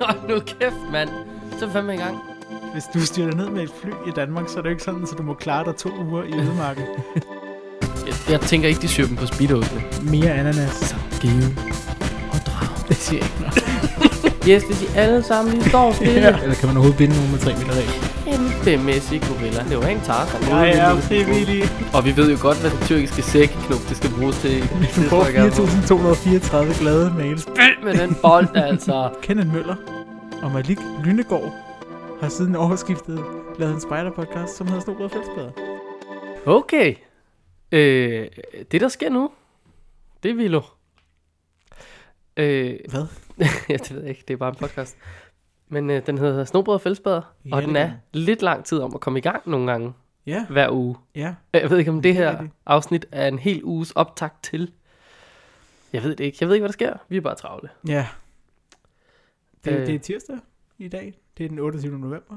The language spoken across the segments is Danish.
Hold nu kæft, mand. Så er vi fandme i gang. Hvis du styrter ned med et fly i Danmark, så er det jo ikke sådan, at du må klare dig to uger i ødemarken. Jeg, jeg tænker ikke, de syr dem på speedosene. Mere ananas. Så give og drag. Det siger jeg ikke noget. Yes, hvis I alle sammen lige står stille. ja. Eller kan man overhovedet binde nogen med 3 meter regel? Kæmpemæssig gorilla. Det var en tark. Jeg er frivillig. Og vi ved jo godt, hvad den tyrkiske sækknop, det skal bruges til. Du får 4.234 glade mails. Spil med den bold, altså. Kenneth Møller og Malik Lynegård har siden årsskiftet lavet en spider-podcast, som hedder Snobrød Fældsbader. Okay. Øh, det, der sker nu, det er Vilo. Øh, Hvad? ja, det ved jeg ikke. Det er bare en podcast. Men øh, den hedder Snobrød og Fældsbader, Ja, og det den er lidt lang tid om at komme i gang nogle gange Ja, hver uge. ja. Jeg ved ikke, om det Det er her rigtigt. afsnit er en hel uges optakt til. Jeg ved det ikke. Jeg ved ikke, hvad der sker. Vi er bare travle. Ja. Det, Øh. det er tirsdag i dag. Det er den 28. november.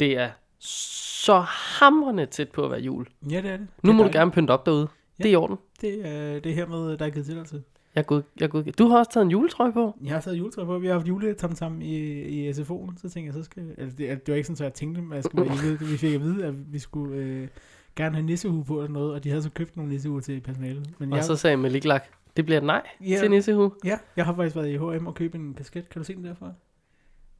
Det er så hamrende tæt på at være jul. Ja, det er det. Nu det må du gerne pynte op derude. Ja. Det er i orden. Det er, det er hermed, der er givet tilladelse. Jeg er god, jeg er god. Du har også taget en juletrøje på. Jeg har taget juletræ på. Vi har haft juletamtam i, i SFO'en. Så tænkte jeg, så skal... Altså, det, det var ikke sådan, at jeg tænkte, at jeg skulle være jule. Vi fik at vide, at vi skulle øh, gerne have nissehue på eller noget. Og de havde så købt nogle nissehuer til personalet. Men Og jeg, så sagde Malik Lak, det bliver et nej Ja. til Nissehue. ja, jeg har faktisk været i H&M og købt en kasket. Kan du se den derfra?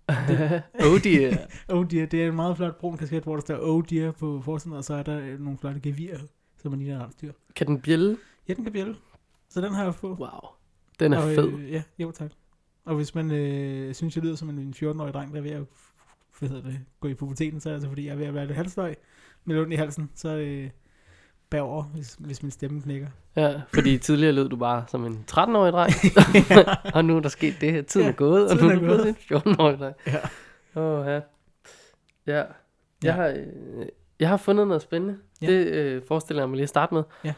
oh dear. Oh dear, det er en meget flot brun kasket, hvor der står oh dear på forsiden, og så er der øh, nogle flotte gevirer, som man ligner et rensdyr. Kan den bjælle? Ja, den kan bjælle. Så den har jeg fået. Wow. Den er og, fed. Øh, ja, jo tak. Og hvis man øh, synes, jeg lyder som en 14-årig dreng, der er ved at hvad hedder det, gå i puberteten, så er det altså fordi, jeg er ved at være lidt halsstøj med ondt i halsen, så øh, bag over, hvis, hvis min stemme knækker. Ja, fordi tidligere lød du bare som en 13-årig dreng, og nu er der sket det her. Tiden Ja, er gået, og nu tiden er du blevet en 14-årig dreng. Ja. Åh, ja. Ja. Ja. Jeg, har, øh, jeg har fundet noget spændende. Ja. Det øh, forestiller jeg mig lige at starte med. Ja.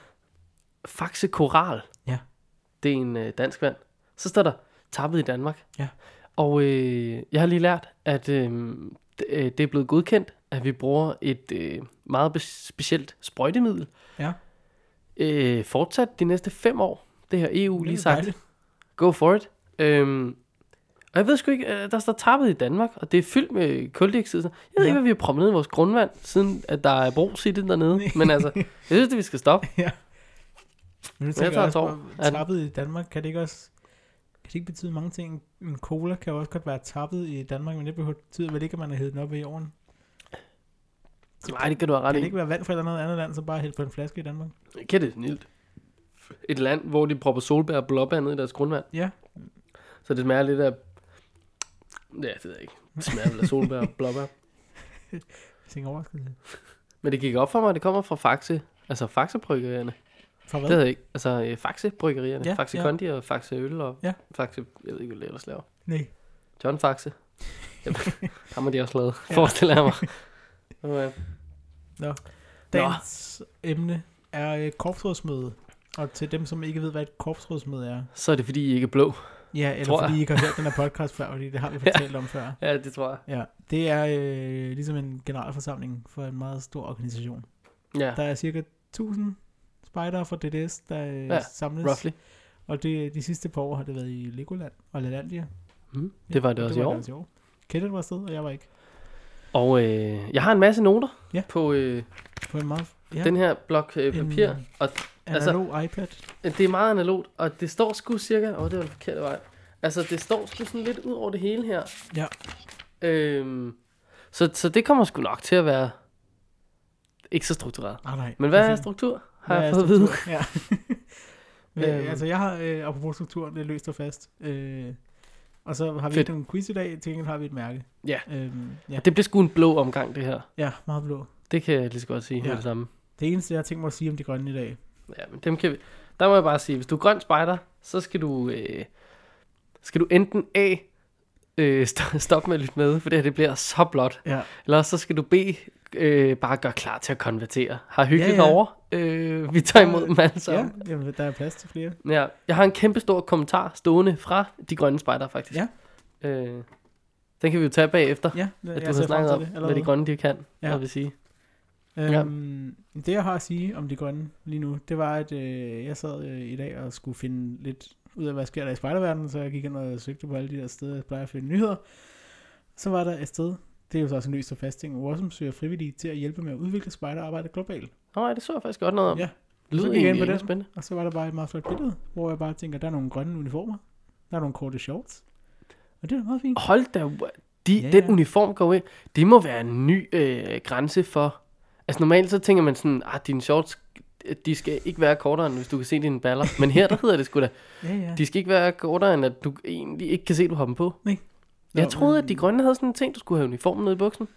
Faxe Koral. Ja. Det er en øh, dansk vand. Så står der, tappet i Danmark. Ja. Og øh, jeg har lige lært, at øh, øh, det er blevet godkendt, at vi bruger et øh, meget specielt sprøjtemiddel. Ja. Øh, fortsat de næste fem år. Det har EU lige sagt. dejligt. Go for it. Øhm, og jeg ved sgu ikke, øh, der står tappet i Danmark, og det er fyldt med kuldioxid. Jeg ved Ja. ikke, hvad vi har proppet ned i vores grundvand, siden at der er brus i det dernede. Men altså, jeg synes, det vi skal stoppe. Men nu Jeg tænker tager jeg også, Er den- tappet i Danmark, kan det ikke også kan det ikke betyde mange ting? En cola kan også godt være tappet i Danmark, men det betyder vel ikke, at man har hævet den op i jorden. Nej, det kan du have ret Kan det i. ikke være vand fra et eller andet andet land, så bare hælde på en flaske i Danmark? Kan det snilt. Et land, hvor de propper solbær og blåbær ned i deres grundvand. Ja. Så det smager lidt af... Ja, det ved jeg ikke. Det smager vel af solbær og blåbær. Tænker overraskelse. Men det gik op for mig, at det kommer fra Faxe. Altså Faxe-bryggerierne. For Det hvad? havde jeg ikke. Altså øh, Faxe-bryggerierne. Ja, Faxe ja. Kondi og Faxe Øl og Ja. Faxe... Jeg ved ikke, hvad det ellers laver. Nej. John Faxe. Jamen, ham har de også lavet, Ja. forestiller jeg mig. Og, øh, Dagens emne er øh, korpsrådsmøde. Og til dem, som ikke ved, hvad et korpsrådsmøde er. Så er det, fordi I ikke er blå. Ja, eller Tror fordi jeg. I ikke har hørt den her podcast før, fordi det har vi fortalt om før. Ja, det tror jeg. Ja, det er øh, ligesom en generalforsamling for en meget stor organisation. Ja, Der er cirka 1000 spejdere fra DDS, der øh, Ja, samles. roughly. Og det, de sidste par år har det været i Legoland og Lalandia. Mm, det var det også i var år. Det også i år. Kenneth var afsted, og jeg var ikke. Og øh, jeg har en masse noter Ja. på øh, På en meget ja. den her blok øh, En- papir. Og altså- analog altså, iPad. det er meget analogt, og det står sgu cirka... Åh, oh, det var den forkerte vej. Altså, det står sgu sådan lidt ud over det hele her. Ja. Øhm, så, så det kommer sgu nok til at være ikke så struktureret. Ah, nej. Men hvad er struktur? Har Hvad jeg fået at vide. Ja. Men, Øhm. altså, jeg har, øh, apropos struktur, det løst og fast. Øh, og så har vi Fedt. ikke en quiz i dag, til gengæld har vi et mærke. Ja. Øhm, ja. Det bliver sgu en blå omgang, det her. ja, meget blå. Det kan jeg lige så godt sige ja. Med det samme. Det eneste, jeg har tænkt mig at sige om de grønne i dag. Ja, men dem kan vi... Der må jeg bare sige, hvis du er grøn spejder, så skal du... Øh, skal du enten A... Øh, st- stoppe med at lytte med, for det her det bliver så blot. Ja. Eller så skal du B... Øh, bare gøre klar til at konvertere. Har hyggeligt Ja, ja, ja. ja. over. Øh, vi tager imod dem alle Ja, sammen. jamen, der er plads til flere. Ja. Jeg har en kæmpe stor kommentar stående fra de grønne spejder, faktisk. Ja. Øh, den kan vi jo tage bagefter, Ja, at du har snakket om, hvad de grønne de kan, Ja. ja. jeg vil sige. Øhm, Det jeg har at sige om de grønne lige nu, det var, at øh, jeg sad øh, i dag og skulle finde lidt ud af, hvad sker der i spejderverdenen, så jeg gik ind og søgte på alle de der steder, jeg plejer at finde nyheder. Så var der et sted, det er jo så også en ny fasting, som søger frivillige til at hjælpe med at udvikle spejderarbejdet globalt. Nå, ja, det så jeg faktisk godt noget om. Ja. Så lyder ind egentlig på den. spændende. Og så var der bare et meget flot billede, hvor jeg bare tænker, der er nogle grønne uniformer, der er nogle korte shorts, og det er meget fint. Hold da, de, Ja, ja, den uniform går ind. Det må være en ny øh, grænse for... Altså normalt så tænker man sådan, ah, dine shorts, de skal ikke være kortere, end hvis du kan se dine baller. Men her, der hedder det sgu da, Ja, ja. de skal ikke være kortere, end at du egentlig ikke kan se, du har dem på. Nej. Jeg troede, at de grønne havde sådan en ting, du skulle have uniformen nede i buksen.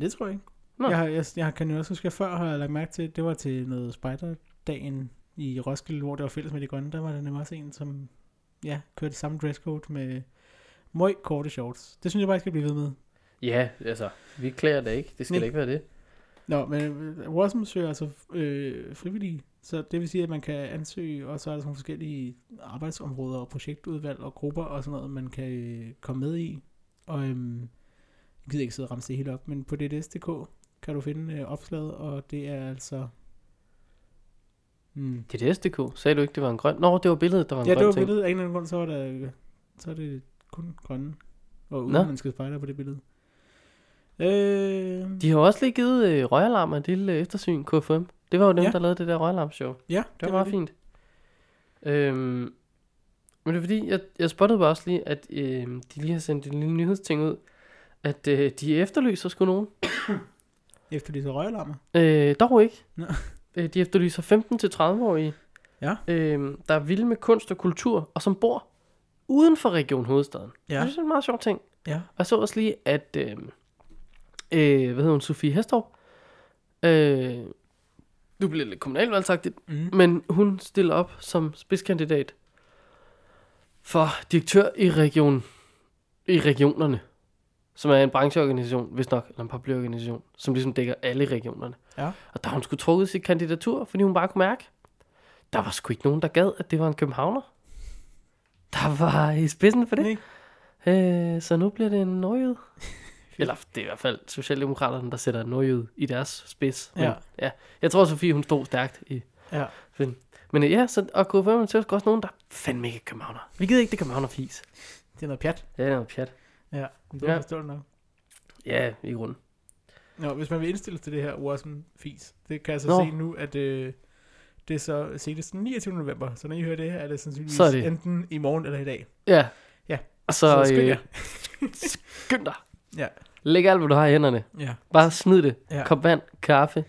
Det tror jeg ikke. Nå. Jeg, har, jeg, jeg kan jo også huske, at før har jeg lagt mærke til, det var til noget spejderdagen i Roskilde, hvor det var fælles med de grønne. Der var der nemlig også en, som ja, kørte samme dresscode med møg korte shorts. Det synes jeg bare, jeg skal blive ved med. Ja, altså, vi klæder det ikke. Det skal Nej. ikke være det. Nå, men øh, Rossum søger altså øh, frivillige, så det vil sige, at man kan ansøge, og så er der sådan nogle forskellige arbejdsområder og projektudvalg og grupper og sådan noget, man kan øh, komme med i. Og øhm, jeg gider ikke sidde og ramse det hele op, men på DDS.dk kan du finde øh, opslaget, og det er altså... Mm, Det er DSDK. Sagde du ikke, det var en grøn? Nå, det var billedet, der var en ja, grøn det var billedet af en eller anden grund, så var der, så er det kun grønne og Nå. udenlandske spejder på det billede. Øh, De har også lige givet øh, røgalarmer et lille øh, eftersyn, KFM. Det var jo dem, Ja. der lavede det der røgalarmshow. ja, Det var meget fint. Øhm, men det er fordi, jeg, jeg spottede bare også lige, at øh, de lige har sendt en lille nyhedsting ud, at øh, de efterlyser sgu nogen. Efter de så røgalarmer. Øh, dog ikke. Nå. Øh, de efterlyser 15-30-årige, Ja. øh, der er vilde med kunst og kultur, og som bor uden for Region Hovedstaden. Ja. Det synes er en meget sjov ting. Ja. Og jeg så også lige, at, øh, øh, hvad hedder hun, Sofie Hestrup, øh, du bliver lidt kommunalvalgsagtigt, Mm. men hun stiller op som spidskandidat for direktør i region i regionerne, som er en brancheorganisation, hvis nok, eller en paraplyorganisation, som ligesom dækker alle regionerne. Ja. Og der har hun skulle trukket sit kandidatur, fordi hun bare kunne mærke, der var sgu ikke nogen, der gad, at det var en københavner. Der var i spidsen for det. Nej. Øh, så nu bliver det en nordjyde. Eller det er i hvert fald Socialdemokraterne, der sætter en nordjyde i deres spids. Men, Ja. ja. Jeg tror, Sofie, hun stod stærkt i Ja. men øh, ja, så, og KFM er til også nogen, der fandme ikke er københavner. Vi gider ikke det københavner fis. Det er noget pjat. Ja, det er noget pjat. Ja, men du Ja. det nok. Ja, i grunden. Nå, hvis man vil indstille til det her Watson fis, det kan jeg så Nå. se nu, at øh, det er så senest den 29. november, så når I hører det her, er det sandsynligvis Så er det- enten i morgen eller i dag. Ja. Ja. Og så, Så skynd jer. øh, skynd dig. Ja. Læg alt, hvad du har i hænderne. Ja. Bare smid det. Ja. Kop vand, kaffe.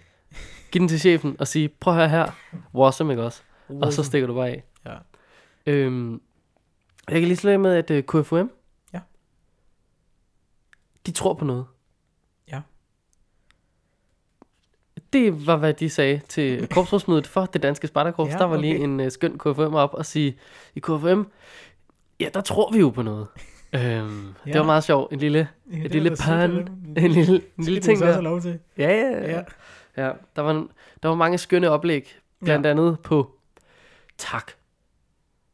Giv den til chefen og sige, prøv at høre her. Wasm, ikke også? Og så stikker du bare af. Ja. Øhm, jeg kan lige slå med, at uh, KFUM, Ja. de tror på noget. Ja. Det var, hvad de sagde til korpsrådsmødet for det danske Spartakorps. Ja, der var lige okay. en uh, skøn KFUM op og sige, i KFUM, ja, der tror vi jo på noget. Øhm, Ja. Det var meget sjovt. En lille, Ja, er lille pan, en lille, en lille ting der. lov til. Ja, ja, Ja. ja. Der, var, der var mange skønne oplæg. Blandt Ja. andet på tak.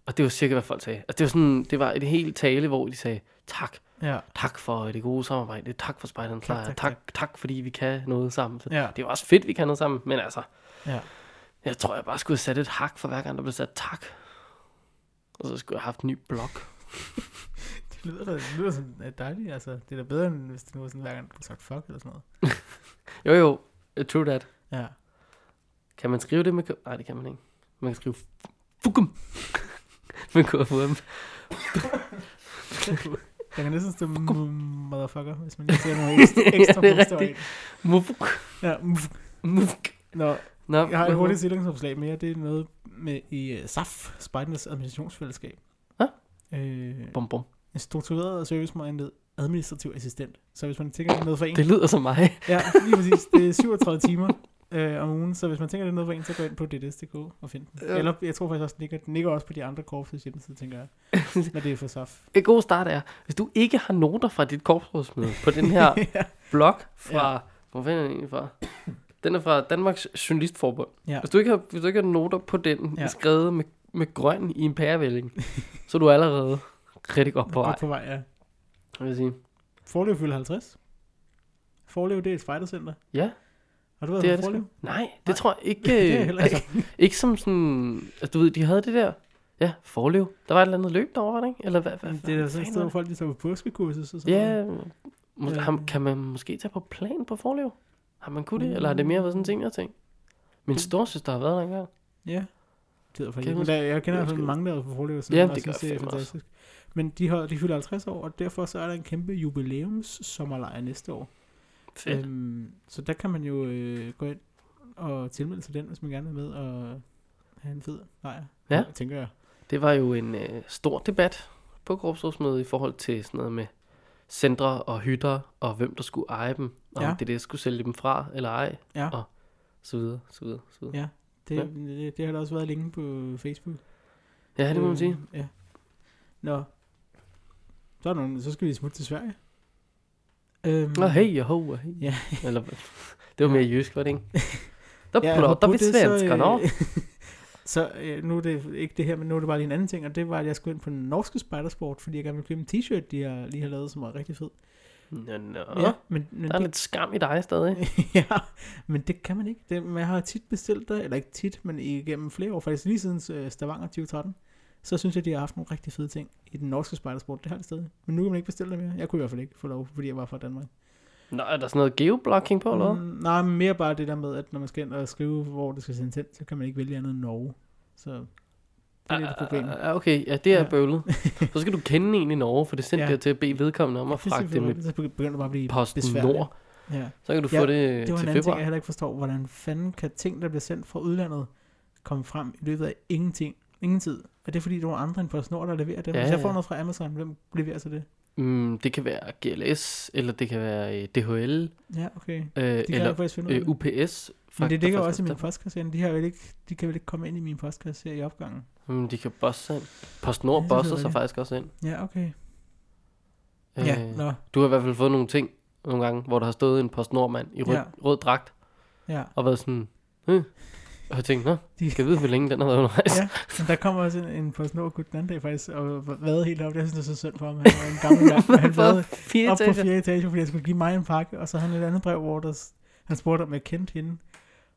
Og det var cirka, hvad folk sagde. Altså, det var sådan, det var et helt tale, hvor de sagde, tak. Ja. Tak for det gode samarbejde. Tak for spejderens Tak, tak, Tak, tak, fordi vi kan noget sammen. Så Ja. Det er jo også fedt, vi kan noget sammen. Men altså, Ja. jeg tror, jeg bare skulle have sat et hak for hver gang, der blev sat tak. Og så skulle jeg have haft en ny blok. Det lyder, da, det lyder sådan øh, dejligt, altså. Det er da bedre, end hvis det nu var sådan, hver gang du sagt fuck eller sådan noget. Jo, jo. uh, True that. Ja. Kan man skrive det med... Nej, det kan man ikke. Man kan skrive... Fukum. med KFUM. Jeg kan næsten stå motherfucker, hvis man lige ser nogle ekstra, ekstra det er bogstaver rigtigt. ind. Mufuk. Ja, muf. Mufuk. Nå, Nå, jeg har et hurtigt stillingsopslag mere. Det er noget med i uh, SAF, Spejdernes Administrationsfællesskab. Ja. Øh, Bum, bum. En struktureret og serviceminded administrativ assistent. Så hvis man tænker, det noget for en... Det lyder som mig. Ja, lige præcis. Det er 37 timer øh, om ugen, så hvis man tænker, det er noget for en, så gå ind på DDS.dk og find den. Ja. Eller jeg tror faktisk også, den ligger, den ligger også på de andre korpses hjemmeside, tænker jeg. Når det er for SAF. En god start er, hvis du ikke har noter fra dit korpsrådsmøde på den her ja. blog fra... Ja. Hvor fanden er den egentlig fra? Den er fra Danmarks Journalistforbund. Ja. Hvis, du ikke har, hvis du ikke har noter på den, ja. skrevet med, med grøn i en pærevælling, så er du allerede rigtig godt på vej, Godt på vej, ja. vil jeg sige. Forlev fylder 50. Forlev, det er et spejdercenter. Ja, Har du været det er på det Forlev? sgu. Nej, det Nej, tror jeg ikke. det er øh, heller altså, ikke som sådan... Altså, du ved, de havde det der... Ja, forlev. Der var et eller andet løb derovre, var det ikke? Eller hvad? hvad Det er da sådan et sted, hvor det? folk de tager på påskekursus og sådan. Ja, må, ham, kan man måske tage på plan på forlev? Har man kunne det? Eller har det mere været sådan en ting, jeg ting? Min Det- storsøster har været der engang. Ja. Det ikke. Men jeg jeg kender i hvert fald mange, der er på forlev, Ja, det gør det er jeg fantastisk. Men de, har, de fylder 50 år, og derfor så er der en kæmpe jubilæums sommerlejr næste år. Fedt. Øhm, så der kan man jo øh, gå ind og tilmelde sig den, hvis man gerne vil med og have en fed lejr. Ja. Tænker jeg. Det var jo en øh, stor debat på korpsrådsmødet i forhold til sådan noget med centre og hytter, og hvem der skulle eje dem, og Ja. om det det skulle sælge dem fra eller ej, Ja, Og- så videre, så videre, så videre. Ja. det, Ja. det, det har der også været længe på Facebook. Ja, det må man Øh, sige. Ja. Nå. Så, er nogle, så skal vi smutte til Sverige. Øhm, Nå, hej og ho hej. Ja. Eller, det var mere jysk, var det ikke? Der Ja, apropos vi det, så, svenska, nå? øh, Så øh, nu er det ikke det her, men nu er det bare lige en anden ting, og det var, at jeg skulle ind på den norske spejdersport, fordi jeg gerne ville købe en t-shirt, de har, lige har lavet, som er rigtig fed. Nå, nå. Ja, men, men Der er det, lidt skam i dig stadig. ja, men det kan man ikke. Det, man har tit bestilt der, eller ikke tit, men igennem flere år, faktisk lige siden øh, Stavanger 2013, så synes jeg, de har haft nogle rigtig fede ting i den norske spejdersport. Det har de stadig. Men nu kan man ikke bestille det mere. Jeg kunne i hvert fald ikke få lov, fordi jeg var fra Danmark. Nå, er der sådan noget geoblocking på, eller? Mm, nej, mere bare det der med, at når man skal ind og skrive, hvor det skal sendes hen, så kan man ikke vælge andet end Norge. Så det er lidt et problem. Ah, Okay, ja, det er Ja. ja. bøvlet. Så skal du kende en i Norge, for det er sendt Ja. ja. til at bede vedkommende om at Det er fragte det med så begynder det bare at blive Post besværligt. Nord. Ja. Så kan du Ja, få det Det var en til anden ting, februar. jeg heller ikke forstår. Hvordan fanden kan ting, der bliver sendt fra udlandet, komme frem i løbet af ingenting? Ingen tid. Er det fordi, der er nogle andre end PostNord, der leverer dem? Ja, Hvis jeg ja. får noget fra Amazon, hvem leverer så det? Mm, det kan være GLS, eller det kan være øh, DHL, Ja, okay. øh, De kan jeg eller øh. UPS. Men det ligger også i min postkasse. De, har vel ikke, de kan vel ikke komme ind i min postkasse her i opgangen? Mm, de kan bosse ind. PostNord Ja, ja, er bosser sig faktisk også ind. Ja, okay. Ja, Øh, nå. Du har i hvert fald fået nogle ting nogle gange, hvor der har stået en PostNord-mand i rød, Ja. ja. rød dragt, Ja. og været sådan, øh, og jeg tænkte, nå, De- skal vide, hvor længe den har været undervejs. Ja, men der kommer også en, en PostNord gut den anden dag faktisk, og været helt op. Jeg synes, det er så synd for ham. Han var en gammel mand, men han fire op på fjerde etage, fordi jeg skulle give mig en pakke, og så havde han et andet brev, hvor der, han spurgte, om jeg kendte hende.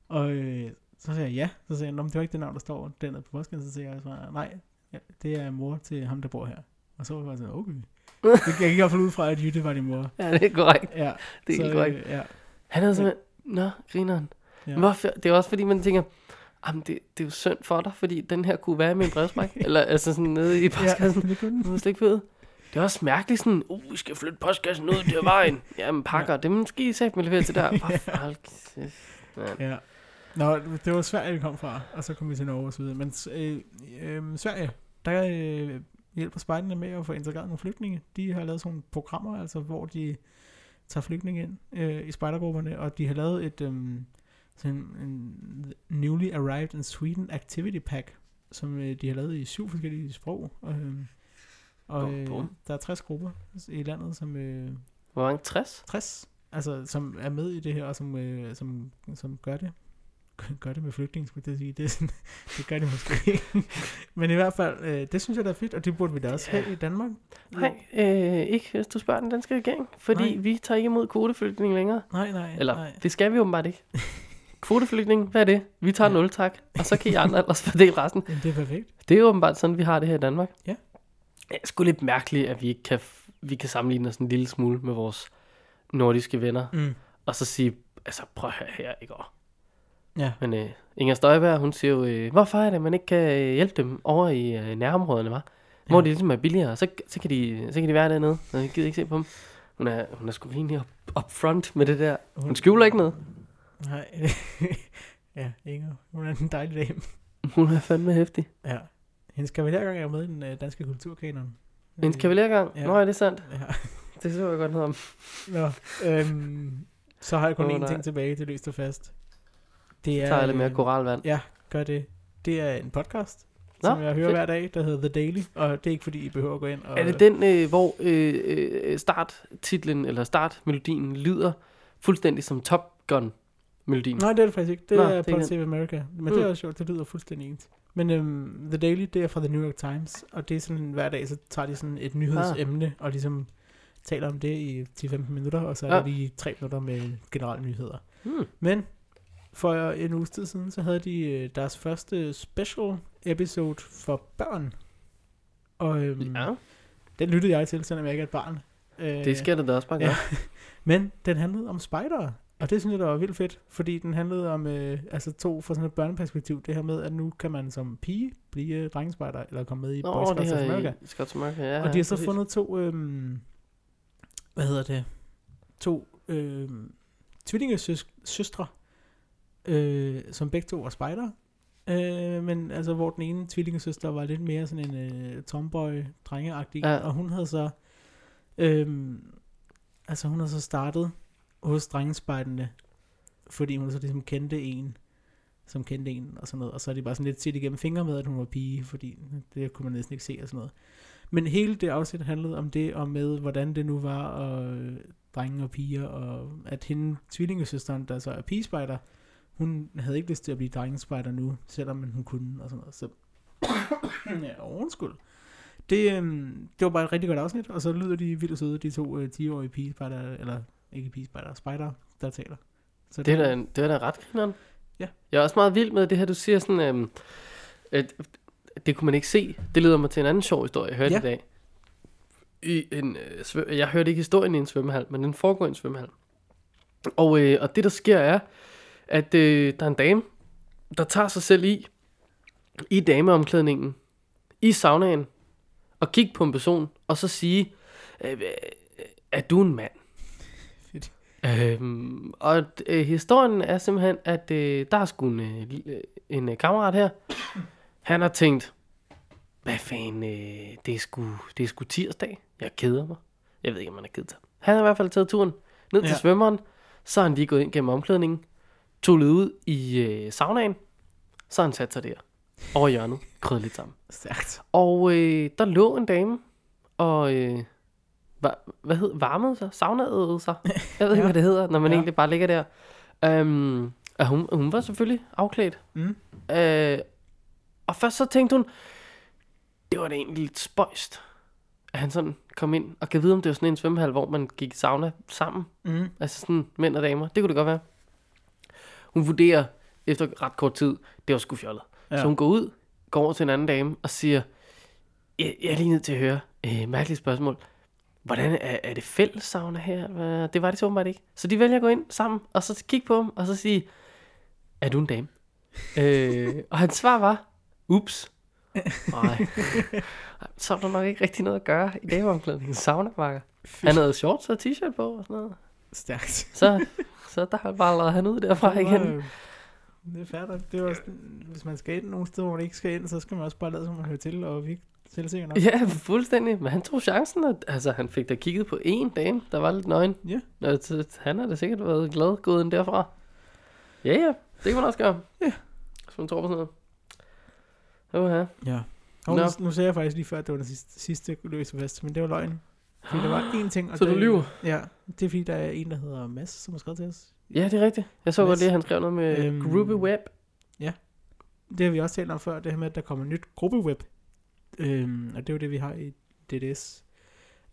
Og øh, så sagde jeg ja. Så sagde han, "Nå, men det var ikke det navn, der står dernede på postkassen. Så sagde jeg, så, nej, ja, det er mor til ham, der bor her. Og så var jeg sådan, okay. Jeg jeg gik i hvert fald ud fra, at Jytte var din mor. Ja, det er korrekt. Ja, Det er så, korrekt. øh, ja, Han havde simpelthen, nå, grineren. Ja. Hvorfor? Det er også fordi, man tænker, Jamen, det, det er jo synd for dig, fordi den her kunne være i min brevspræk. Eller altså sådan nede i ja, postkassen. det kunne slet ikke vide. Det er også mærkeligt sådan, uh, vi skal flytte postkassen ud til vejen. Jamen, pakker, det skal I sætte med levere til der. Ja. Kæft, mand. Ja. Nå, det var Sverige, vi kom fra, og så kom vi til Norge og så videre. Men øh, øh, Sverige, der øh, hjælper spejderne med at få integreret nogle flygtninge. De har lavet sådan nogle programmer, altså hvor de tager flygtninge ind øh, i spejdergrupperne, og de har lavet et øh, sådan en newly arrived in Sweden activity pack, som øh, de har lavet i syv forskellige sprog. Øh, og øh, bum. der er 60 grupper i landet, som øh, Hvor mange? 60? 60, altså som er med i det her, og som, øh, som, som gør det. Gør det med flygtninge, skulle jeg sige. Det, er sådan, det gør det måske ikke. Men i hvert fald, øh, det synes jeg, der er fedt, og det burde vi da også Ja. have i Danmark. Nej, øh, ikke hvis du spørger den danske regering. Fordi Nej. vi tager ikke imod kvoteflygtninge længere. Nej, nej. Eller, nej. det skal vi åbenbart ikke. Kvoteflygtning, hvad er det? Vi tager Ja. ja. 0 tak, og så kan I andre ellers fordele resten. Jamen, det er perfekt. Det er jo åbenbart sådan, vi har det her i Danmark. Ja. Det er sgu lidt mærkeligt, at vi ikke kan, vi kan sammenligne os en lille smule med vores nordiske venner. Mm. Og så sige, altså prøv at høre her, ikke år. Ja. Men øh, Inger Støjberg, hun siger jo, øh, hvorfor er det, at man ikke kan øh, hjælpe dem over i øh, nærområderne, var? Hvor Ja. ja. de ligesom er billigere, så, så, kan de, så kan de være dernede. Jeg gider ikke se på dem. Hun er, hun er sgu rimelig up, up front med det der. Hun skjuler ikke noget. Nej. ja, Inger. Hun er en dejlig dame. Hun er fandme hæftig. Ja. Hendes kavalergang er med i den øh, danske kulturkanon. En kavalergang? Ja. Nå, er det sandt? Ja. Det så jeg godt noget om. Nå, øhm, så har jeg kun én nej. ting tilbage til løst og fast. Det er, Tager lidt mere øh, koralvand. Ja, gør det. Det er en podcast, Nå, som jeg hører fedt. hver dag, der hedder The Daily, og det er ikke fordi, I behøver at gå ind og... Er det den, øh, hvor øh, øh, starttitlen, eller startmelodien, lyder fuldstændig som Top Gun-melodien? Nej, det er det faktisk ikke. Det Nå, er Pod Save America. Men Mm. det er også sjovt, det lyder fuldstændig ens. Men øhm, The Daily, det er fra The New York Times, og det er sådan, hver dag, så tager de sådan et nyhedsemne, og ligesom taler om det i 10-15 minutter, og så er Ja. der lige 3 minutter med generelle nyheder. Hmm. Men for en uges tid siden, så havde de øh, deres første special episode for børn. Og øhm, Ja, den lyttede jeg til, selvom jeg ikke er et barn. Øh, det skal det da også bare gøre. ja. Men den handlede om spejdere. Og det synes jeg, der var vildt fedt, fordi den handlede om øh, altså to fra sådan et børneperspektiv. Det her med, at nu kan man som pige blive drengespejder, eller komme med i Boy Nå, Scouts det of America. Scouts of America, ja. og de har så præcis. fundet to, øhm, hvad hedder det, to øhm, tvillingesøstre, øh, som begge to var spejder. Øh, men altså, hvor den ene tvillingesøster var lidt mere sådan en øh, tomboy, drengeagtig, Ja. og hun havde så, øhm, altså hun havde så startet hos drengespejderne, fordi hun så ligesom kendte en, som kendte en og sådan noget, og så er de bare sådan lidt set igennem fingre med, at hun var pige, fordi det kunne man næsten ikke se og sådan noget. Men hele det afsnit handlede om det, og med hvordan det nu var, og øh, drenge og piger, og at hende, tvillingesøsteren, der så er pigespejder, hun havde ikke lyst til at blive drengespejder nu, selvom hun kunne, og sådan noget. Så, ja, undskyld. Det, øhm, det var bare et rigtig godt afsnit, og så lyder de vildt søde, de to øh, 10-årige pigespejder, eller ikke pigespejder, spejder, der taler. Så Det er da, det er da ret grineren. Ja. Jeg er også meget vild med det her, du siger sådan, øhm, at det kunne man ikke se. Det leder mig til en anden sjov historie, jeg hørte Ja. i dag. I en, øh, jeg hørte ikke historien i en svømmehal, men den foregår i en svømmehal. Og, øh, og det der sker er, at øh, der er en dame, der tager sig selv i, i dameomklædningen, i saunaen, og kigge på en person, og så sige, øh, øh, er du en mand? Øhm, og øh, historien er simpelthen, at øh, der er sgu en, øh, li- en øh, kammerat her. Han har tænkt, hvad fanden, øh, det, er sgu, det er sgu tirsdag. Jeg keder mig. Jeg ved ikke, om han er ked sig. Han har i hvert fald taget turen ned til Ja. svømmeren. Så har han lige gået ind gennem omklædningen. Tullet ud i øh, saunaen. Så har han sat sig der. Over hjørnet. Krød lidt sammen. Stærkt. Og øh, der lå en dame, og øh, hvad hed varmede sig? Saunede sig? Jeg ved ikke, Ja. hvad det hedder, når man Ja. egentlig bare ligger der. Um, og hun, hun var selvfølgelig afklædt. Mm. Øh, og først så tænkte hun, det var da egentlig lidt spøjst, at han sådan kom ind og kan vide, om det var sådan en svømmehal, hvor man gik i sauna sammen. Mm. Altså sådan mænd og damer. Det kunne det godt være. Hun vurderer efter ret kort tid, det var sgu fjollet. Ja. Så hun går ud, går over til en anden dame og siger, jeg, jeg er lige nødt til at høre, øh, mærkeligt spørgsmål. Hvordan er, er det fælles sauna her? Det var det så åbenbart ikke. Så de vælger at gå ind sammen, og så kigge på ham, og så sige, er du en dame? øh, og hans svar var, ups. Nej. Så er der nok ikke rigtig noget at gøre i dameomklædningen. Sauna bakker. Han havde shorts og t-shirt på og sådan noget. Stærkt. Så, så der bare lavet han ud derfra Det var, igen. Det er nok. Det var hvis man skal ind nogle steder, hvor man ikke skal ind, så skal man også bare lade, som man hører til, og vi selvsikker nok. Ja, fuldstændig. Men han tog chancen, og altså, han fik da kigget på en dame, der var lidt nøgen. Ja. Og han har da sikkert været glad gået ind derfra. Ja, ja. Det kan man også gøre. Ja. Hvis man tror på sådan noget. Jo, ja. Ja. Og nu, nu sagde jeg faktisk lige før, at det var den sidste, sidste løse fast, men det var løgn. Fordi der var én ting. Og Så du det- lyver? Ja, det er fordi, der er en, der hedder Mads, som har skrevet til os. Ja, det er rigtigt. Jeg så godt det, han skrev noget med Øhm, Web. Det har vi også talt om før, det her med, at der kommer nyt gruppeweb. Øhm, og det er jo det, vi har i DDS,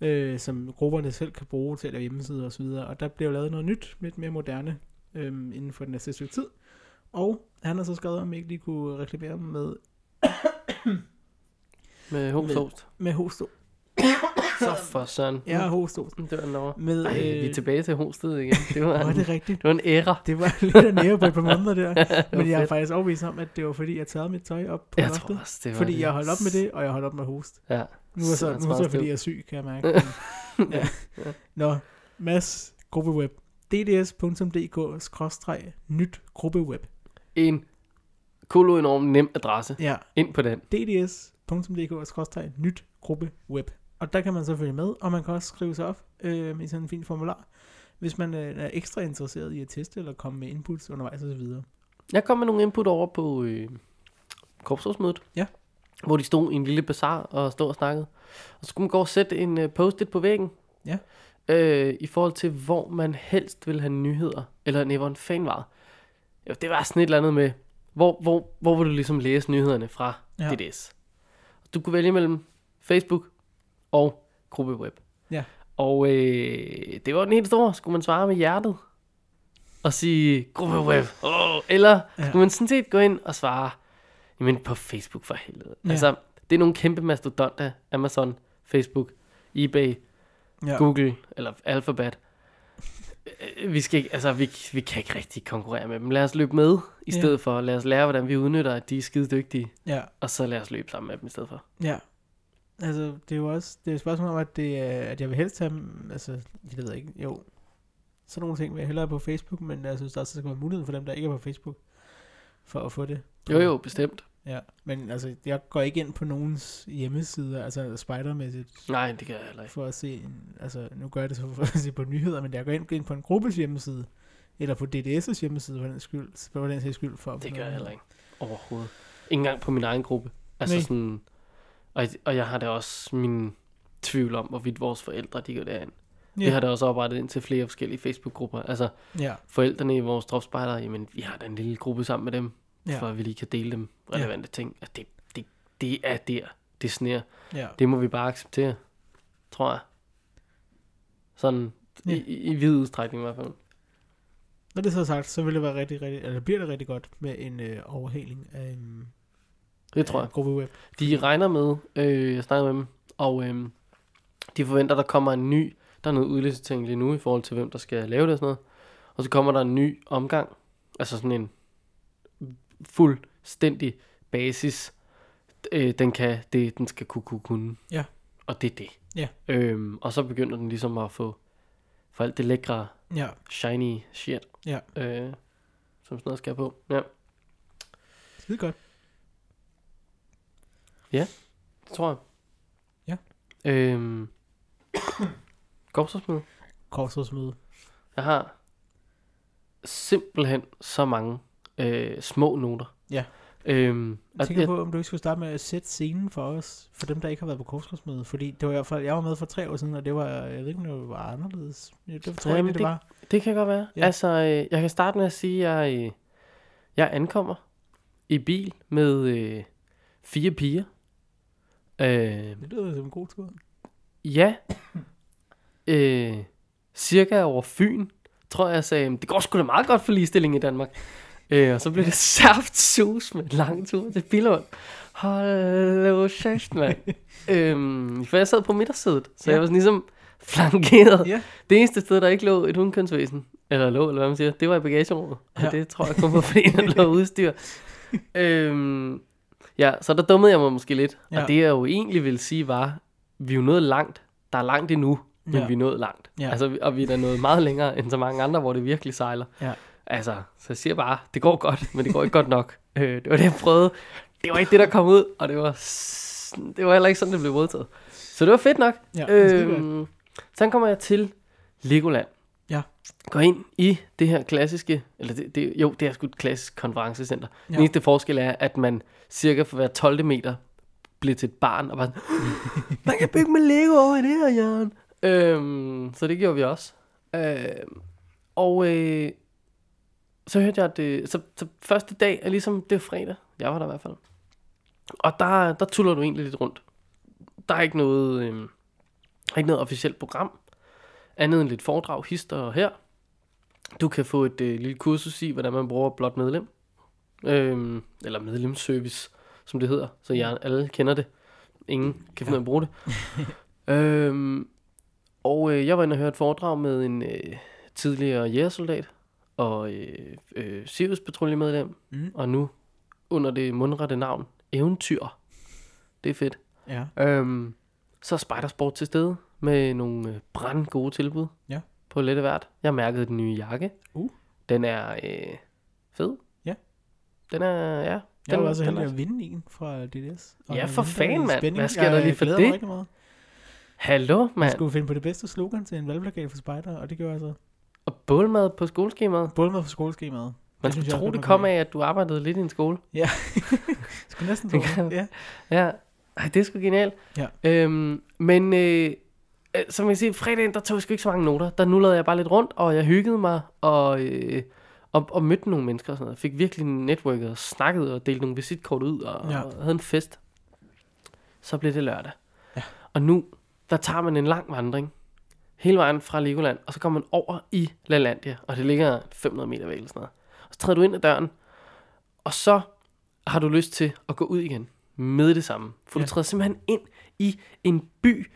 øh, som grupperne selv kan bruge til at lave hjemmesider og så videre. Og der bliver jo lavet noget nyt, lidt mere moderne, øhm, inden for den næste stykke tid. Og han har så skrevet, om ikke lige kunne reklamere med, Med host. med hosto. Så for sådan. Ja, hosto. Det var over. Med, Ej, vi er tilbage til hostet igen. Det var, Var en, det rigtigt? det var en æra. Det var lidt af nære på et par måneder der. Men jeg er faktisk overbevist om, at det var fordi, jeg tagede mit tøj op på jeg loftet. tror også, det var Fordi det. jeg holdt op med det, og jeg holdt op med host. Ja. Nu er så, Så nu er så fordi jeg er syg, kan jeg mærke. Men, ja. Nå, Mads, gruppeweb. dds.dk-nyt gruppeweb. En kolo enorm nem adresse. Ja, Ind på den. dds.dk-nyt gruppeweb. Og der kan man så følge med, og man kan også skrive sig op øh, i sådan en fin formular, hvis man øh, er ekstra interesseret i at teste eller komme med inputs undervejs osv. Jeg kom med nogle input over på øh, korpsrådsmødet. Ja. Hvor de stod i en lille bazar og stod og snakkede. Og så skulle man gå og sætte en øh, post-it på væggen. Ja. Øh, I forhold til, hvor man helst vil have nyheder. Eller nej, hvor en fan var. Jo, det var sådan et eller andet med, hvor, hvor, hvor vil du ligesom læse nyhederne fra ja. DDS. Du kunne vælge mellem Facebook og gruppeweb. Ja. Og øh, det var den helt store. Skulle man svare med hjertet? Og sige gruppeweb. Oh, eller Ja. ja. skulle man sådan set gå ind og svare, Jamen på Facebook for helvede. Ja. Ja. Altså, det er nogle kæmpe mastodonter. Amazon, Facebook, eBay, Ja. ja. Google eller Alphabet. Øh, Vi, skal ikke, altså, vi, vi kan ikke rigtig konkurrere med dem. Lad os løbe med i Ja. stedet for. Lad os lære, hvordan vi udnytter, at de er skide dygtige. ja. Og så lad os løbe sammen med dem i stedet for. Ja. Altså, det er jo også det er et spørgsmål om, at, det at jeg vil helst have, altså, jeg ved ikke, jo, sådan nogle ting vil jeg hellere på Facebook, men jeg synes også, der skal være mulighed for dem, der ikke er på Facebook, for at få det. Jo, jo, bestemt. Ja, men altså, jeg går ikke ind på nogens hjemmesider, altså spidermæssigt, Nej, det kan jeg heller ikke. for at se, en, altså, nu gør jeg det så for at se på nyheder, men jeg går ind, ind på en gruppes hjemmeside, eller på DDS' hjemmeside, for den, skyld, for den sags skyld. For Det gør jeg heller ikke. Overhovedet. Ikke engang på min egen gruppe. Altså Nej. sådan... Og, og jeg har da også min tvivl om, hvorvidt vores forældre, de går derind. Ja. Vi har da også oprettet ind til flere forskellige Facebook-grupper. Altså, Ja, forældrene i vores dropspejder, jamen, vi har da en lille gruppe sammen med dem, ja. for at vi lige kan dele dem relevante ja. ting. Og det, det, det er der, det sneer. ja. Det må vi bare acceptere, tror jeg. Sådan, Ja. i, i, i vid udstrækning i hvert fald. Når det så er sagt, så vil det være rigtig, rigtig, eller bliver det rigtig godt med en øh, overhaling af en Det tror jeg. gruppe web. De regner med, øh, jeg snakker med dem, og øh, de forventer, der kommer en ny, der er noget udlicitering lige nu i forhold til, hvem der skal lave det og sådan noget. Og så kommer der en ny omgang, altså sådan en fuldstændig basis, øh, den kan, det, den skal kunne, kunne, kunne. Ja. Og det er det. Ja. Øhm, og så begynder den ligesom at få, for alt det lækre, Ja, shiny shit, Ja. øh, som sådan noget skal på. Ja, skide godt. Det tror jeg. Ja. Øhm, Gårdsdagsmøde. Korsrådsmøde. Jeg har simpelthen så mange øh, små noter. Ja. Øhm, Jeg og tænker jeg, på, om du ikke skulle starte med at sætte scenen for os, for dem, der ikke har været på korsrådsmøde. Fordi det var i hvert fald, jeg var med for tre år siden, og det var, jeg ved ikke, om det var anderledes. Ja, Det tror jeg Jamen, egentlig, det var. det kan godt være. Ja. Ja. Altså, øh, jeg kan starte med at sige, at jeg, øh, jeg ankommer i bil med øh, fire piger. Øh, Det lyder som en god tur. ja. Øh, cirka over Fyn, tror jeg, jeg sagde, det går sgu da meget godt for ligestilling i Danmark. Øh, og så blev det saft sus med en lang tur til Billund. Hold kæft, mand. øhm, for jeg sad på midtersædet, så Ja. jeg var sådan ligesom flankeret. Ja. Det eneste sted, der ikke lå et hundkønsvæsen, eller lå, eller hvad man siger, det var i bagagerummet. Og Ja. det tror jeg kun var, fordi der lå udstyr. øhm, ja, så der dummede jeg mig måske lidt. Ja. Og det jeg jo egentlig ville sige var, vi er jo nået langt. Der er langt endnu, men Ja. vi er nået langt. Ja. Altså, og vi er da nået meget længere end så mange andre, hvor det virkelig sejler. Ja. Altså, så jeg siger bare, det går godt, men det går ikke godt nok. Øh, det var det, jeg prøvede. Det var ikke det, der kom ud, og det var, det var heller ikke sådan, det blev modtaget. Så det var fedt nok. Ja, det er skide godt. øhm, så kommer jeg til Legoland. Ja. Går ind i det her klassiske, eller det, det, jo, det er sgu et klassisk konferencecenter. Ja. Den eneste forskel er, at man cirka for hver 12. meter bliver til et barn, og bare sådan, man kan bygge med Lego over i det her hjørne. Øhm, så det gjorde vi også. Øhm, og øh, så hørte jeg, at det, så, så første dag er ligesom, det er fredag. Jeg var der i hvert fald. Og der, der tuller du egentlig lidt rundt. Der er ikke noget, øh, ikke noget officielt program. Andet end lidt foredrag, hister og her. Du kan få et øh, lille kursus i, hvordan man bruger blot medlem. Øhm, eller medlemsservice, som det hedder. Så jeg, alle kender det. Ingen kan finde ud af at bruge det. øhm, og øh, jeg var inde og høre et foredrag med en øh, tidligere jægersoldat og øh, øh, Sirius patruljemedlem, Mm. og nu under det mundrette navn Eventyr. Det er fedt. Ja. Øhm, så er Spidersport til stede med nogle øh, brand gode tilbud Ja. på lette vært. Jeg mærkede den nye jakke. Uh. Den er øh, fed. Ja. Den er, ja. Jeg den, var også den heldig er- at vinde en fra DDS. Og Ja, jeg for fanden, mand. Hvad sker der Jeg lige for mig det? meget. Hallo, Jeg mand. skulle finde på det bedste slogan til en valgplakat for Spider, og det gjorde jeg så. Og bålmad på skoleskemaet. Med for skoleskemaet. Man skulle jeg tro, det kom af, at du arbejdede lidt i en skole. Skulle næsten Det tro. kan- Ja. Ja, Ej, det er sgu genialt. Ja. Øhm, men øh, som jeg siger, fredagen, der tog jeg sgu ikke så mange noter. Der nullede jeg bare lidt rundt, og jeg hyggede mig, og, øh, og, og mødte nogle mennesker og sådan noget. Fik virkelig netværket og snakket og delte nogle visitkort ud, og, Ja. og havde en fest. Så blev det lørdag. Ja. Og nu, der tager man en lang vandring, hele vejen fra Legoland, og så kommer man over i LaLandia, og det ligger 500 meter væk eller sådan noget. Og så træder du ind ad døren, og så har du lyst til at gå ud igen med det samme. For. Ja. du træder simpelthen ind i en by,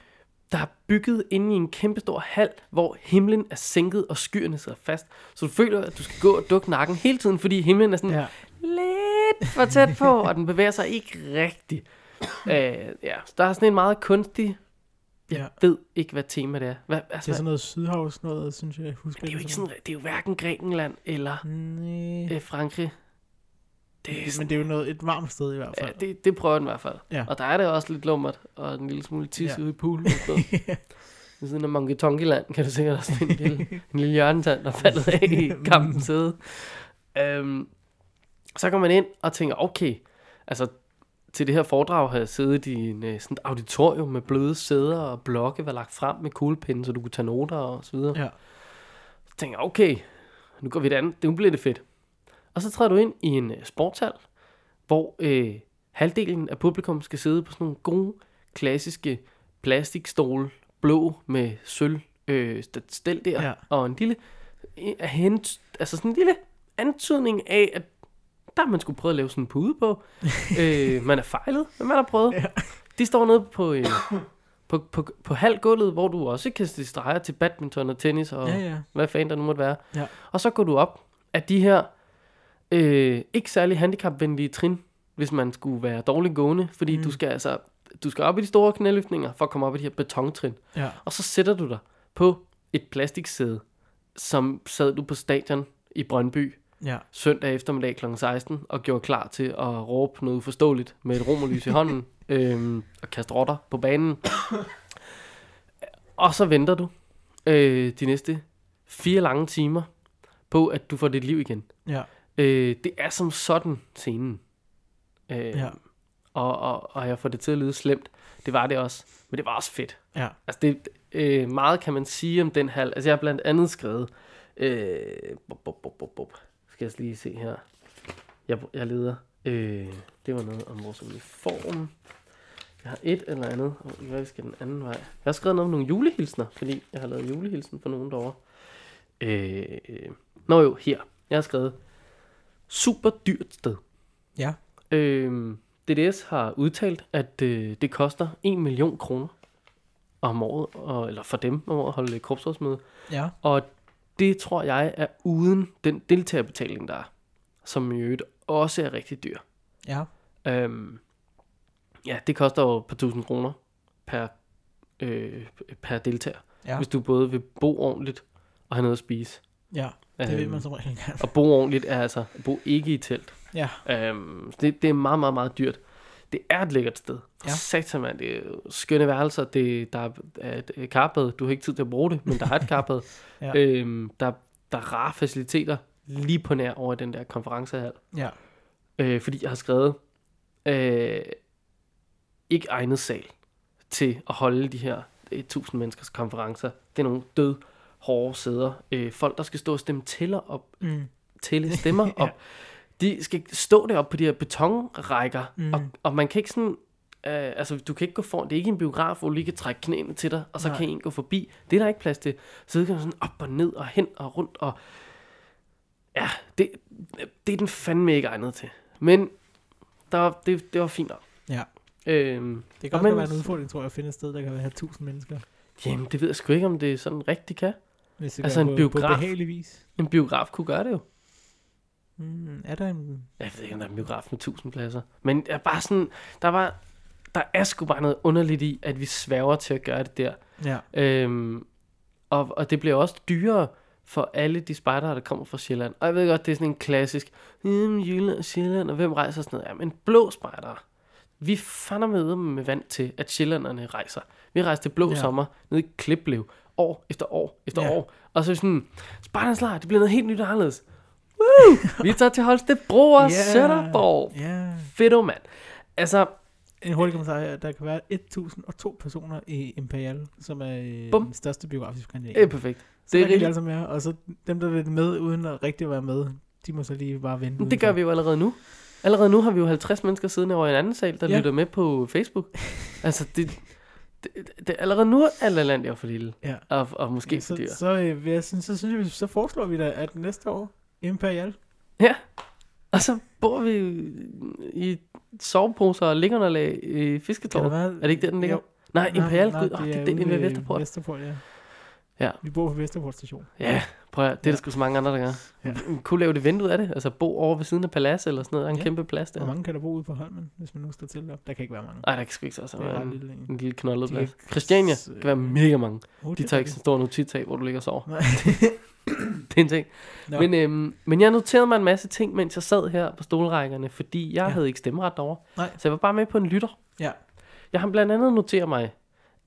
der er bygget inde i en kæmpestor hal, hvor himlen er sænket og skyerne sidder fast. Så du føler, at du skal gå og dukke nakken hele tiden, fordi himlen er sådan Ja. lidt for tæt på, og den bevæger sig ikke rigtigt. Øh, ja, så der er sådan en meget kunstig, jeg Ja. ved ikke, hvad tema det er. Hvad, Det altså, er sådan noget sydhavs noget, synes jeg, jeg husker. det er jo ikke sådan, det er jo hverken Grækenland eller Nej. øh, Frankrig. Det er Men sådan, det er jo noget, et varmt sted i hvert ja, fald. det, det prøver den i hvert fald. Ja. Og der er det også lidt lummert, og en lille smule tis Ja. ude i poolen. Ved siden af Monkey Tonky Land kan du sikkert også finde en lille, en lille hjørnetand, der er faldet af i kampens sæde. Øhm, så går man ind og tænker, okay, altså til det her foredrag har jeg siddet i en, øh, sådan et auditorium med bløde sæder og blokke, var lagt frem med kuglepinde, så du kunne tage noter og så videre. Ja. Så tænker jeg, okay, nu går vi et andet, nu bliver det fedt. Og så træder du ind i en øh, sportshal, hvor øh, halvdelen af publikum skal sidde på sådan nogle gode, klassiske plastikstole, blå med sølv øh, st- stel der, Ja. og en lille, hent, altså sådan en lille antydning af, at der har man skulle prøve at lave sådan en pude på. øh, man er fejlet, men man har prøvet. Ja. De står nede på, øh, på, på, på halvgulvet, hvor du også kan stille streger til badminton og tennis og Ja, ja. hvad fanden der nu måtte være. Ja. Og så går du op af de her øh, ikke særlig handicapvenlige trin, hvis man skulle være dårligt gående, fordi mm. Du skal altså du skal op i de store knæløftninger for at komme op i de her betontrin. Ja. Og så sætter du dig på et plastiksæde, som sad du på stadion i Brøndby Ja. søndag eftermiddag kl. 16 og gjorde klar til at råbe noget uforståeligt med et romerlys i hånden øhm, og kaste rotter på banen. Og så venter du øh, de næste fire lange timer på, at du får dit liv igen. Ja. Øh, det er som sådan scenen. Øh, Ja. og, og, og jeg får det til at lyde slemt. Det var det også. Men det var også fedt. Ja. Altså, det, øh, meget kan man sige om den hal. Altså, jeg har blandt andet skrevet... Øh, bup, bup, bup, bup, bup. Skal jeg lige se her. Jeg, jeg leder. Øh, det var noget om vores uniform. Jeg har et eller andet. Og oh, jeg skal den anden vej. Jeg har skrevet noget om nogle julehilsner, fordi jeg har lavet julehilsen for nogen derovre. Øh, øh. Nå jo, her. Jeg har skrevet super dyrt sted. Ja. Øh, DDS har udtalt, at øh, det koster 1 million kroner om året, og, eller for dem om året at holde korpsrådsmøde. Ja. Og det tror jeg er uden den deltagerbetaling, der er, som i øvrigt også er rigtig dyr. Ja. Øhm, ja, det koster jo et par tusind kroner per, øh, per deltager, Ja. hvis du både vil bo ordentligt og have noget at spise. Ja. Det vil Øhm, man som regel gerne. Og bo ordentligt er altså at bo ikke i telt. Ja. Øhm, det, det er meget, meget, meget dyrt. Det er et lækkert sted. Ja. Ja. Satan, man. Det er skønne værelser. Det, der er et øh, karbad. Du har ikke tid til at bruge det, men der er et karbad. Ja. øhm, der, der er rare faciliteter lige på nær over den der konferencehal. Ja. Øh, fordi jeg har skrevet øh, ikke egnet sal til at holde de her 1000 menneskers konferencer. Det er nogle død hårde sæder. Øh, folk, der skal stå og stemme tæller op, Mm. tælle stemmer Ja. op. De skal stå deroppe på de her betonrækker, Mm. og, og man kan ikke sådan... Øh, altså, du kan ikke gå foran. Det er ikke en biograf, hvor du lige kan trække knæene til dig, og så Nej. Kan en gå forbi. Det er der ikke plads til. Så kan man sådan op og ned og hen og rundt, og... Ja, det, det er den fandme ikke egnet til. Men der, det, det var fint nok. Ja. Øhm, Det kan men- være en udfordring, tror jeg, at finde et sted, der kan være 1000 mennesker. jamen, det ved jeg sgu ikke, om det er sådan rigtigt kan. Hvis det Altså en på, på biograf. behagelig vis. En biograf kunne gøre det jo. Mm, er der en... Jeg ved ikke, om der er en biograf med 1000 pladser. Men jeg er bare sådan, der var, der er sgu bare noget underligt i, at vi sværger til at gøre det der. Ja. Øhm, og, og det bliver også dyrere for alle de spejdere, der kommer fra Sjælland. Og jeg ved godt, det er sådan en klassisk, hmm, Jylland og Sjælland, og hvem rejser sådan noget? Ja, men blå spejdere. Vi fandme med med vant til, at sjællanderne rejser. Vi rejser til blå ja. sommer ned i Kliplev, år efter år efter Ja. år. Og så sådan, spejdernes lejr, det bliver noget helt nyt og anderledes. Woo! Vi tager til Holstebro og Ja. Sønderborg. Ja. Fedt, mand. Altså, En hurtig kommentar her. Der kan være 1002 personer i Imperial, som er øh, Bum. den største biografiske kanal. det er perfekt. Så det er rigeligt. altså med, og så dem, der er med, uden at rigtig være med, de må så lige bare vente. Det gør vi jo allerede nu. Allerede nu har vi jo 50 mennesker siddende over i en anden sal, der ja. lytter med på Facebook. altså, det, det, det, allerede nu er land jo for lille. Ja. Og, og måske for så, dyr. så, øh, vil jeg synes, så, synes jeg, så foreslår vi da, at næste år Imperial, Ja. Og så bor vi i soveposer og liggeunderlag i Fisketårn. det Er det ikke der, den ligger? Jo. Nej, Imperial nej, Gud. det Oh, det er er den ved Vesterport. Vesterport, ja. Ja. Vi bor på Vesterport station. Ja, prøv at, det er der sgu så mange andre, der gør. Ja. Ja. Kunne lave det vindue af det. Altså bo over ved siden af Palads eller sådan noget. Der er en Ja. kæmpe plads der. Hvor mange kan der bo ude på Holmen, hvis man nu står til op? Der kan ikke være mange. Nej, der kan sgu ikke så. så ret en, lille en. lille knoldet De plads. kan- Christiania kan være mega mange. Oh, De tager ikke så stor notitag, hvor du ligger og sover. Nej. Det er en ting. Nå. Men, øhm, men jeg noterede mig en masse ting, mens jeg sad her på stolrækkerne, fordi jeg Ja. ja. havde ikke stemmeret derovre. Nej. Så jeg var bare med på en lytter. Ja. Jeg har blandt andet noteret mig,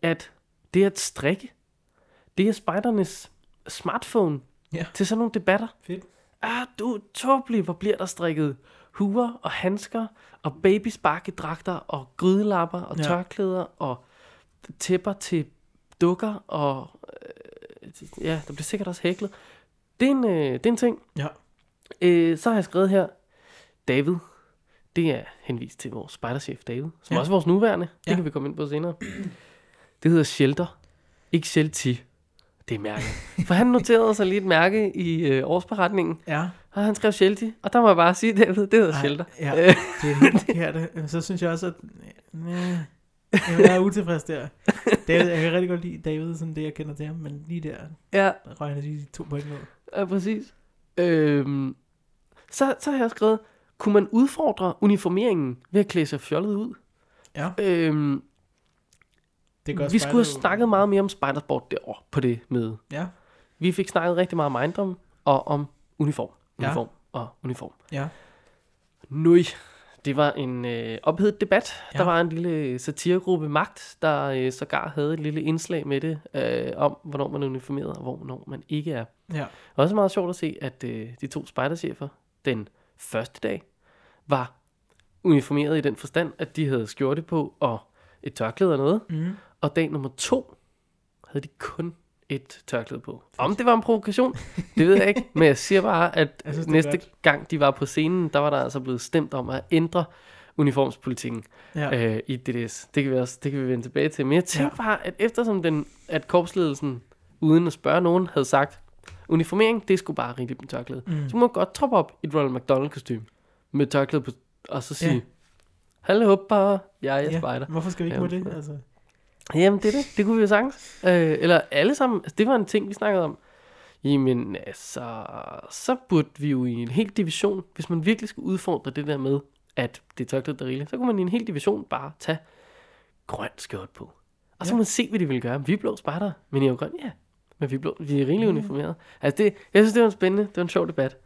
at det at strikke, det er spejdernes smartphone Ja. til sådan nogle debatter. Fedt. Ah, du tåbelig, hvor bliver der strikket huer og handsker og babysparkedragter og grydelapper og Ja. tørklæder og tæpper til dukker og øh, ja, der bliver sikkert også hæklet. Det er en, øh, det er en ting. Ja. Øh, så har jeg skrevet her, David, det er henvist til vores spejderchef David, som Ja. også er vores nuværende. Det Ja. kan vi komme ind på senere. Det hedder Shelter, ikke Shelty. Det er mærke. For han noterede sig lige et mærke i øh, årsberetningen, Ja. og han skrev Shelty, og der må jeg bare sige, David, det hedder Shelter. Ja, Øh, det er helt forkert. Så synes jeg også, at... Næh, jeg er utilfreds der. David, jeg kan rigtig godt lide David, sådan det jeg kender til ham, men lige der, ja, der regner de to point ud. ja, præcis. Øhm, så, så har jeg skrevet, kunne man udfordre uniformeringen ved at klæde sig fjollet ud? Ja, Øhm, det gør vi skulle have snakket meget mere om spejdersport derovre på det møde. Ja, Vi fik snakket rigtig meget om ejendom og om uniform. Ja. Uniform og uniform. ja, Nøj, det var en øh, ophedet debat. Ja. Ja. Der var en lille satiregruppe Magt, der øh, sågar havde et lille indslag med det, øh, om hvornår man er uniformeret og hvornår man ikke er. ja, Også meget sjovt at se, at øh, de to spejderchefer den første dag var uniformeret i den forstand, at de havde skjorte på og et tørklæde og noget. mm. Og dag nummer to havde de kun et tørklæde på. Om det var en provokation, det ved jeg ikke. Men jeg siger bare, at Jeg synes, det næste godt. gang de var på scenen, der var der altså blevet stemt om at ændre uniformspolitikken ja. øh, i DDS. Det kan, vi også, det kan vi vende tilbage til. Men jeg tænkte Ja. bare, at eftersom den, at korpsledelsen, uden at spørge nogen, havde sagt, uniformering, det skulle bare rigeligt med tørklæde. Mm. Så må man godt troppe op i et Ronald McDonald kostume med tørklæde på, og så sige, Ja. Hallo hoppa, jeg er Ja, spejder. Hvorfor skal vi ikke Ja, med det? hvorfor? Altså, Jamen, det er det. Det kunne vi jo sagtens. Øh, eller alle sammen. Altså, det var en ting, vi snakkede om. Jamen, altså, så burde vi jo i en hel division, hvis man virkelig skulle udfordre det der med, at det er der er rigeligt, så kunne man i en hel division bare tage grøn skjort på. Og så Ja. man se, hvad de ville gøre. Vi er blå spejder, men I er jo grøn, ja. Men vi er, blå, vi er Ja. uniformeret. Altså, det, jeg synes, det var en spændende, det var en sjov debat.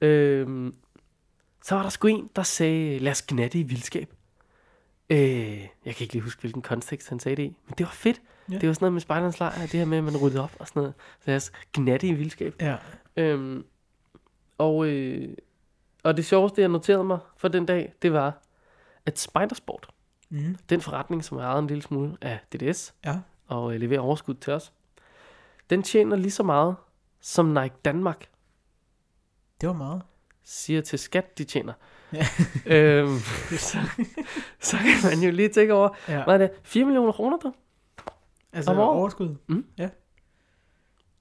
ja. Øhm, så var der sgu en, der sagde, lad os gnatte i vildskab. Øh, jeg kan ikke lige huske, hvilken kontekst han sagde det i, men det var fedt. Ja. Det var sådan noget med spejderens lejr, det her med, at man ryddede op og sådan noget. Så gnatte i vildskab. ja. Øhm, og, øh, og det sjoveste, jeg noterede mig for den dag, det var, at Spidersport, Mm. den forretning, som er ejet en lille smule af DDS, Ja. og øh, leverer overskud til os, den tjener lige så meget, som Nike Danmark Det var meget. siger til skat, de tjener. Ja. øhm, så, så kan man jo lige tænke over, Ja. hvad er det, 4 millioner kroner der? Altså Om året? overskud? Mm. Ja.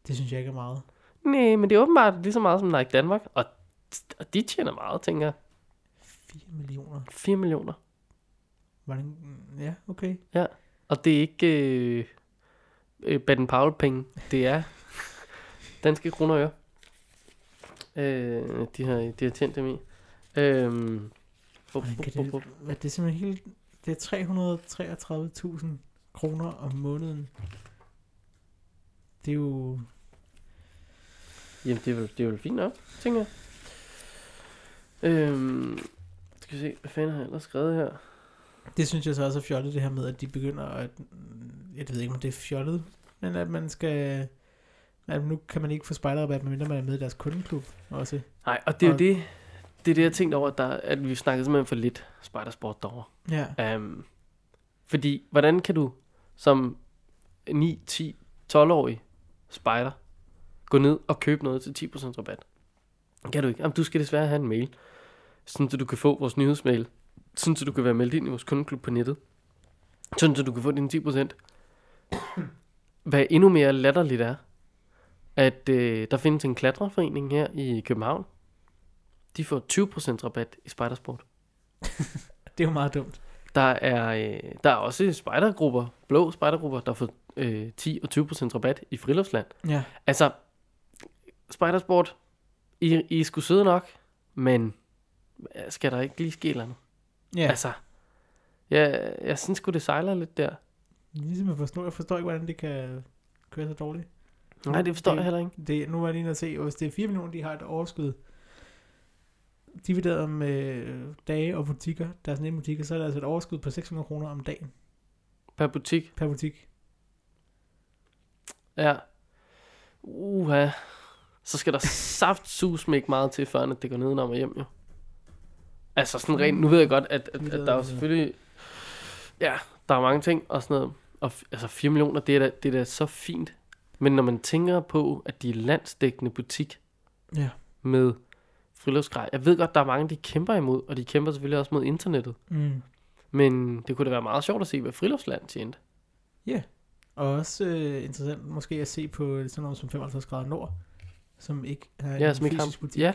Det synes jeg ikke er meget. Nej, men det er åbenbart lige så meget som Nike Danmark, og, og de tjener meget, tænker jeg. 4 millioner. 4 millioner. Var det en... Ja, okay. Og det er ikke øh, øh, Baden Powell penge, det er danske kroner og øre. Øh, de, har, de har tjent dem i. Øhm, bup, bup, bup, det, bup. det er simpelthen helt... Det er 333.000 kroner om måneden. Det er jo... Jamen, det er vel, det er vel fint nok, tænker jeg. Øhm, skal vi se, hvad fanden har jeg ellers skrevet her? Det synes jeg så også er fjollet, det her med, at de begynder at... Jeg ved ikke, om det er fjollet, men at man skal... At nu kan man ikke få spejderrabat, medmindre man er med i deres kundeklub også. Nej, og det er jo Og- det, det er det, jeg tænkte over, at, der, at vi snakkede simpelthen for lidt spejdersport derovre. Ja. Um, fordi, hvordan kan du som 9, 10, 12-årig spejder gå ned og købe noget til 10% rabat? Kan du ikke? Jamen, du skal desværre have en mail, sådan så du kan få vores nyhedsmail, sådan så du kan være meldt ind i vores kundeklub på nettet, sådan så du kan få dine 10%. Hvad endnu mere latterligt er, at øh, der findes en klatreforening her i København, de får 20% rabat i Spidersport. Det er jo meget dumt. Der er, øh, der er også spejdergrupper, blå spejdergrupper, der får øh, 10 og 20% rabat i Friluftsland. Ja. Altså, Spidersport, I, I er sgu søde nok, men skal der ikke lige ske eller andet? Ja, Altså, jeg, jeg synes sgu, det sejler lidt der. ligesom jeg forstår, jeg forstår ikke, hvordan det kan køre så dårligt. Nej, det forstår jeg heller ikke. Det, nu var jeg lige at se, hvis det er 4 millioner, de har et overskud, divideret med dage og butikker, deres nemme butikker, så er der altså et overskud på 600 kroner om dagen Per butik. per butik. Ja. Uha. Så skal der saft sus ikke meget til, før det går nedenom og hjem, jo. Altså sådan rent, nu ved jeg godt, at, at, at der er jo selvfølgelig, ja, der er mange ting og sådan noget. Og altså 4 millioner, det er, da, det er da så fint. Men når man tænker på, at de er landsdækkende butik Ja. med friluftsgrej. Jeg ved godt, der er mange, de kæmper imod, og de kæmper selvfølgelig også mod internettet. Mm. Men det kunne da være meget sjovt at se, hvad friluftsland tjente. Og også øh, interessant måske at se på sådan noget som 55 grader nord, som ikke har Ja, en som ikke fysisk butik. ja,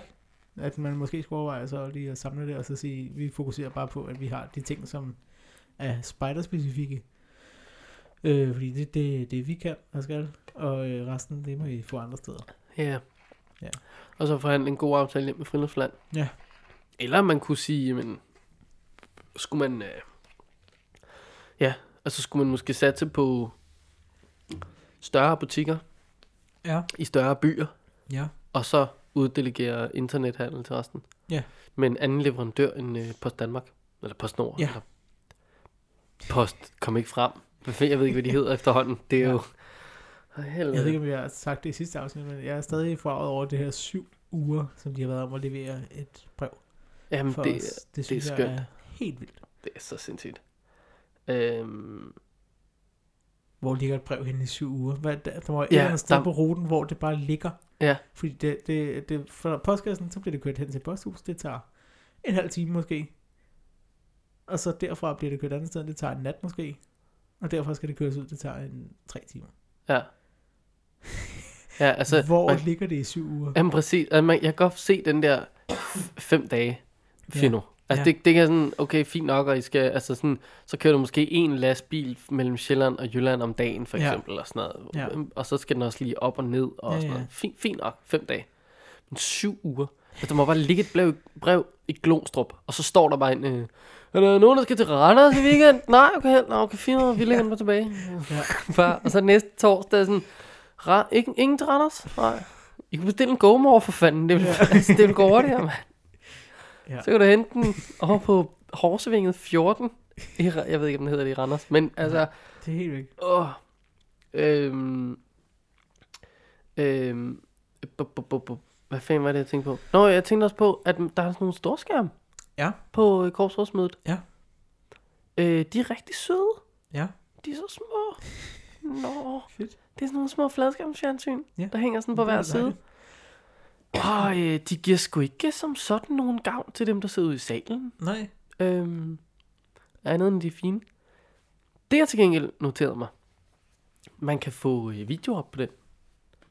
At man måske skulle overveje så lige at samle det, og så sige, vi fokuserer bare på, at vi har de ting, som er spider-specifikke. Øh, fordi det er det, det, vi kan og skal, og øh, resten, det må vi få andre steder. Ja. Ja. Og så forhandle en god aftale hjem med Friluftsland. Ja. Eller man kunne sige, men skulle man... Øh, ja, altså skulle man måske satse på større butikker Ja. i større byer, Ja. og så uddelegere internethandel til resten. Ja. Med en anden leverandør end øh, Post Danmark. Eller Post Nord. Ja. Eller Post kom ikke frem. Jeg ved ikke, hvad de hedder efterhånden. Det er Ja. jo... Ej, helvede. Jeg ved ikke, om jeg har sagt det i sidste afsnit, men jeg er stadig forarvet over det her syv uger, som de har været om at levere et brev Jamen, for det, os. Det det er synes jeg skønt. er helt vildt. det er så sindssygt. Øhm, Hvor ligger et brev hen i syv uger? Hvad, der, der må et Ja, eller andet sted der- på ruten, hvor det bare ligger. Ja. Fordi det, det, det, for postkassen, så bliver det kørt hen til posthus. Det tager en halv time måske. Og så derfra bliver det kørt et andet sted. Det tager en nat måske. Og derfra skal det køres ud. Det tager en tre timer. ja. Ja, altså... hvor man, ligger det i syv uger? jamen, præcis. Altså, man, jeg kan godt se den der fem dage fino. Altså, Ja. det, det kan sådan, okay, fint nok, og I skal, altså sådan, så kører du måske en lastbil mellem Sjælland og Jylland om dagen, for Ja. eksempel, og sådan noget. Ja. Og så skal den også lige op og ned, og Ja, sådan ja. noget. Fint, fint nok, fem dage. Men syv uger. Altså, der må bare ligge et brev, brev i Glonstrup, og så står der bare en, øh, er der nogen, der skal til Randers i weekend? Nej, okay, nå, okay, fint, vi lægger den bare tilbage. Ja. Bare, og så næste torsdag sådan, Ra- ikke, ingen til Randers? Nej. I kan bestille en GoMore for fanden. Det vil, ja. altså, det vil gå over det her, mand. Ja. Så kan du hente den over på Horsevinget 14. I, jeg ved ikke, om den hedder det i Randers. Men altså, Det er helt væk. åh. Øhm, øhm, bu, bu, bu, bu. Hvad fanden var det, jeg tænkte på? Nå, jeg tænkte også på, at der er sådan nogle storskærm Ja. på øh, Korpsrådsmødet. Ja. Øh, de er rigtig søde. Ja. De er så små. Nå. Fedt. Det er sådan nogle små fladskærmsfjernsyn, Ja. der hænger sådan på er hver side. Og øh, de giver sgu ikke som sådan nogen gavn til dem, der sidder ude i salen. Nej. Øhm, andet end de er fine. Det jeg til gengæld noteret mig, man kan få øh, video op på den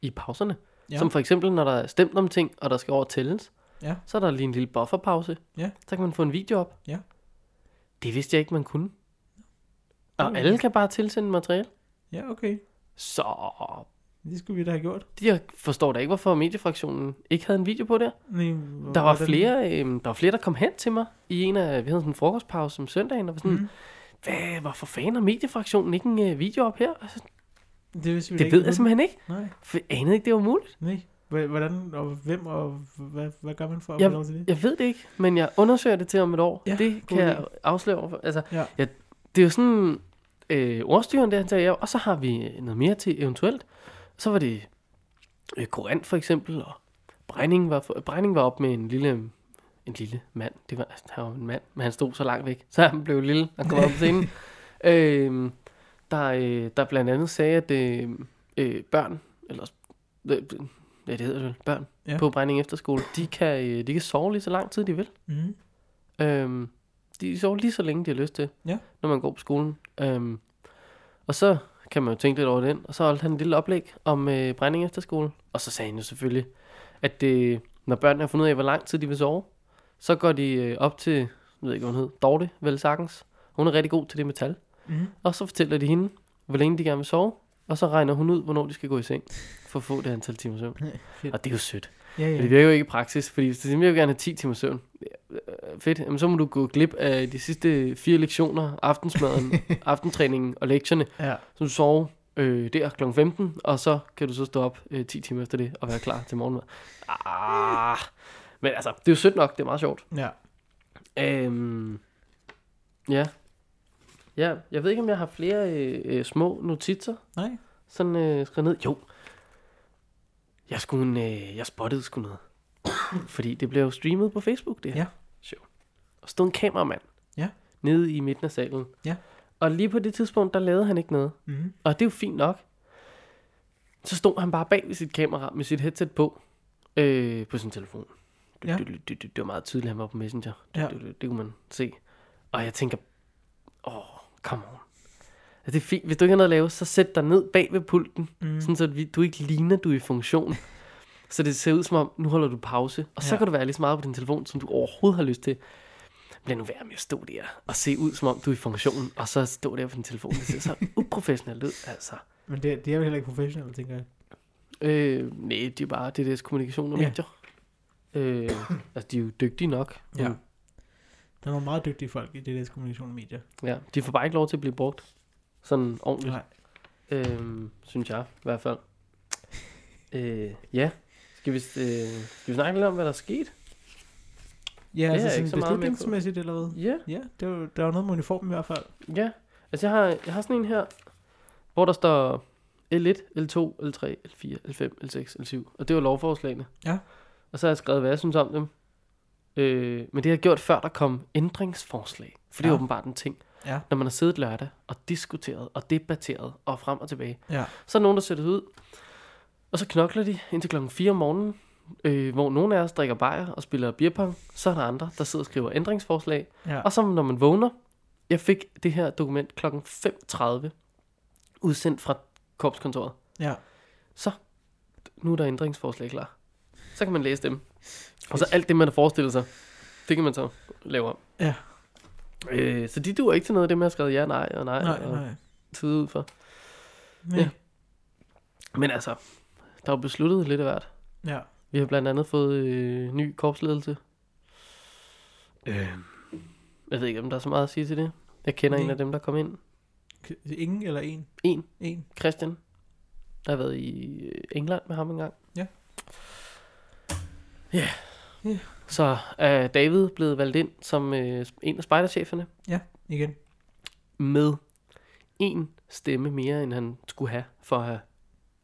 i pauserne. Ja. Som for eksempel, når der er stemt om ting, og der skal over tælles, Ja. så er der lige en lille bufferpause. Ja. Så kan man få en video op. Ja. Det vidste jeg ikke, man kunne. Og alle kan bare tilsende materiale. Ja, okay. Så Det skulle vi da have gjort. jeg forstår da ikke, hvorfor mediefraktionen ikke havde en video på der. Nej, Der var, flere, øh, der var flere, der kom hen til mig i en af, vi havde sådan en frokostpause om søndagen, og var sådan, mm. Hvad, hvorfor fanden har mediefraktionen ikke en øh, video op her? Altså, Det, vidste vi det ikke, ved jeg simpelthen ikke. Nej, for jeg anede ikke, det var muligt. nej. Hvordan og hvem og hvad, hvad gør man for at Jeg- få lov til det? Jeg ved det ikke, men jeg undersøger det til om et år. Ja, det kan jeg afsløre. Altså, Ja. jeg, det er jo sådan, øh, ordstyren der, han sagde, ja, og så har vi noget mere til eventuelt. Så var det øh, Korant for eksempel, og Brænding var, for, Brænding var op med en lille, en lille mand. Det var, altså, han var en mand, men han stod så langt væk, så han blev lille, han kom op på scenen. øh, der, øh, der blandt andet sagde, at øh, øh, børn, eller øh, ja, det hedder det børn ja. på Brænding Efterskole, de kan, øh, de kan sove lige så lang tid, de vil. Mm. Øhm, de sover lige så længe, de har lyst til, Ja. når man går på skolen. Øhm, og så kan man jo tænke lidt over den, og så holdt han en lille oplæg om øh, brænding efter skole. Og så sagde han jo selvfølgelig, at det, når børnene har fundet ud af, hvor lang tid de vil sove, Så går de øh, op til, jeg ved ikke, hvad hun hed, Dorte, vel sagtens. Hun er rigtig god til det metal. Mm. Og så fortæller de hende, hvor længe de gerne vil sove. Og så regner hun ud, hvornår de skal gå i seng. For at få det antal timer søvn. Og det er jo sødt. Ja, ja. det virker jo ikke i praksis, fordi hvis du siger, jeg vil gerne have 10 timer søvn, øh, fedt, jamen så må du gå glip af de sidste fire lektioner, aftensmaden, aftentræningen og lektierne, ja. så du sover øh, der kl. 15, og så kan du så stå op øh, 10 timer efter det og være klar til morgenmad. Ah, men altså, det er jo sødt nok, det er meget sjovt. ja. Øhm, ja. Ja, jeg ved ikke, om jeg har flere øh, øh, små notitser, Nej. sådan øh, skrevet ned. Jo, jeg, skulle, øh, jeg spottede sgu noget. Fordi det blev jo streamet på Facebook, det her Ja. show. Og stod en kameramand Ja. nede i midten af salen. Ja. Og lige på det tidspunkt, der lavede han ikke noget. Mm. Og det er jo fint nok. Så stod han bare bag ved sit kamera med sit headset på, øh, på sin telefon. Det, Ja. det, det, det, det var meget tydeligt, han var på Messenger. Det, Ja. det, det, det kunne man se. Og jeg tænker, åh, come on. Altså, det er fint. Hvis du ikke har noget at lave, så sæt dig ned bag ved pulten, Mm. sådan så at du ikke ligner, du er i funktion. Så det ser ud som om, nu holder du pause. Og så Ja. kan du være lige så meget på din telefon, som du overhovedet har lyst til. Lad nu være med at stå der og se ud, som om du er i funktion, og så stå der på din telefon. Det ser så uprofessionelt ud, altså. Men det, det er jo heller ikke professionelle, tænker jeg. Øh, nej, det er bare DDS kommunikation og Ja. medier. Øh, altså, de er jo dygtige nok. Ja. Der er nogle meget dygtige folk i det der kommunikation og medier. ja. De får bare ikke lov til at blive brugt sådan ordentligt, Nej. øh, synes jeg i hvert fald. Øh, ja. Skal vi, øh, skal vi snakke lidt om, hvad der er sket? Ja, er altså sådan så beslutningsmæssigt eller hvad? Ja. Ja, det var, der var noget med uniformen i hvert fald. Ja. Altså, jeg har, jeg har sådan en her, hvor der står L1, L2, L3, L4, L5, L6, L7. Og det var lovforslagene. Ja. Og så har jeg skrevet, hvad jeg synes om dem. Øh, men det har jeg gjort, før der kom ændringsforslag. For det er Ja. åbenbart en ting. Ja. Når man har siddet lørdag og diskuteret og debatteret og frem og tilbage. Ja. Så er der nogen, der sætter ud. Og så knokler de indtil klokken 4 om morgenen. Øh, hvor nogle af os drikker bajer og spiller beerpong. Så er der andre, der sidder og skriver ændringsforslag. Ja. Og så når man vågner, jeg fik det her dokument klokken 5.30, udsendt fra korpskontoret. ja. Så, nu er der ændringsforslag klar. Så kan man læse dem. Og så alt det, man har forestillet sig, det kan man så lave om. Ja. Øh, så de duer ikke til noget af det, man har skrevet ja, nej og nej, Nej, og nej. tid ud for. Men, Ja. Men altså, der er jo besluttet lidt af hvert. ja. Vi har blandt andet fået øh, ny korpsledelse. Øh, jeg ved ikke, om der er så meget at sige til det. Jeg kender en Nej. af dem, der kom ind. Ingen eller en? En. En. Christian. Der har været i øh, England med ham engang. Ja. Ja. Ja. Så er David blevet valgt ind som øh, en af spejdercheferne Igen. med en stemme mere, end han skulle have for at have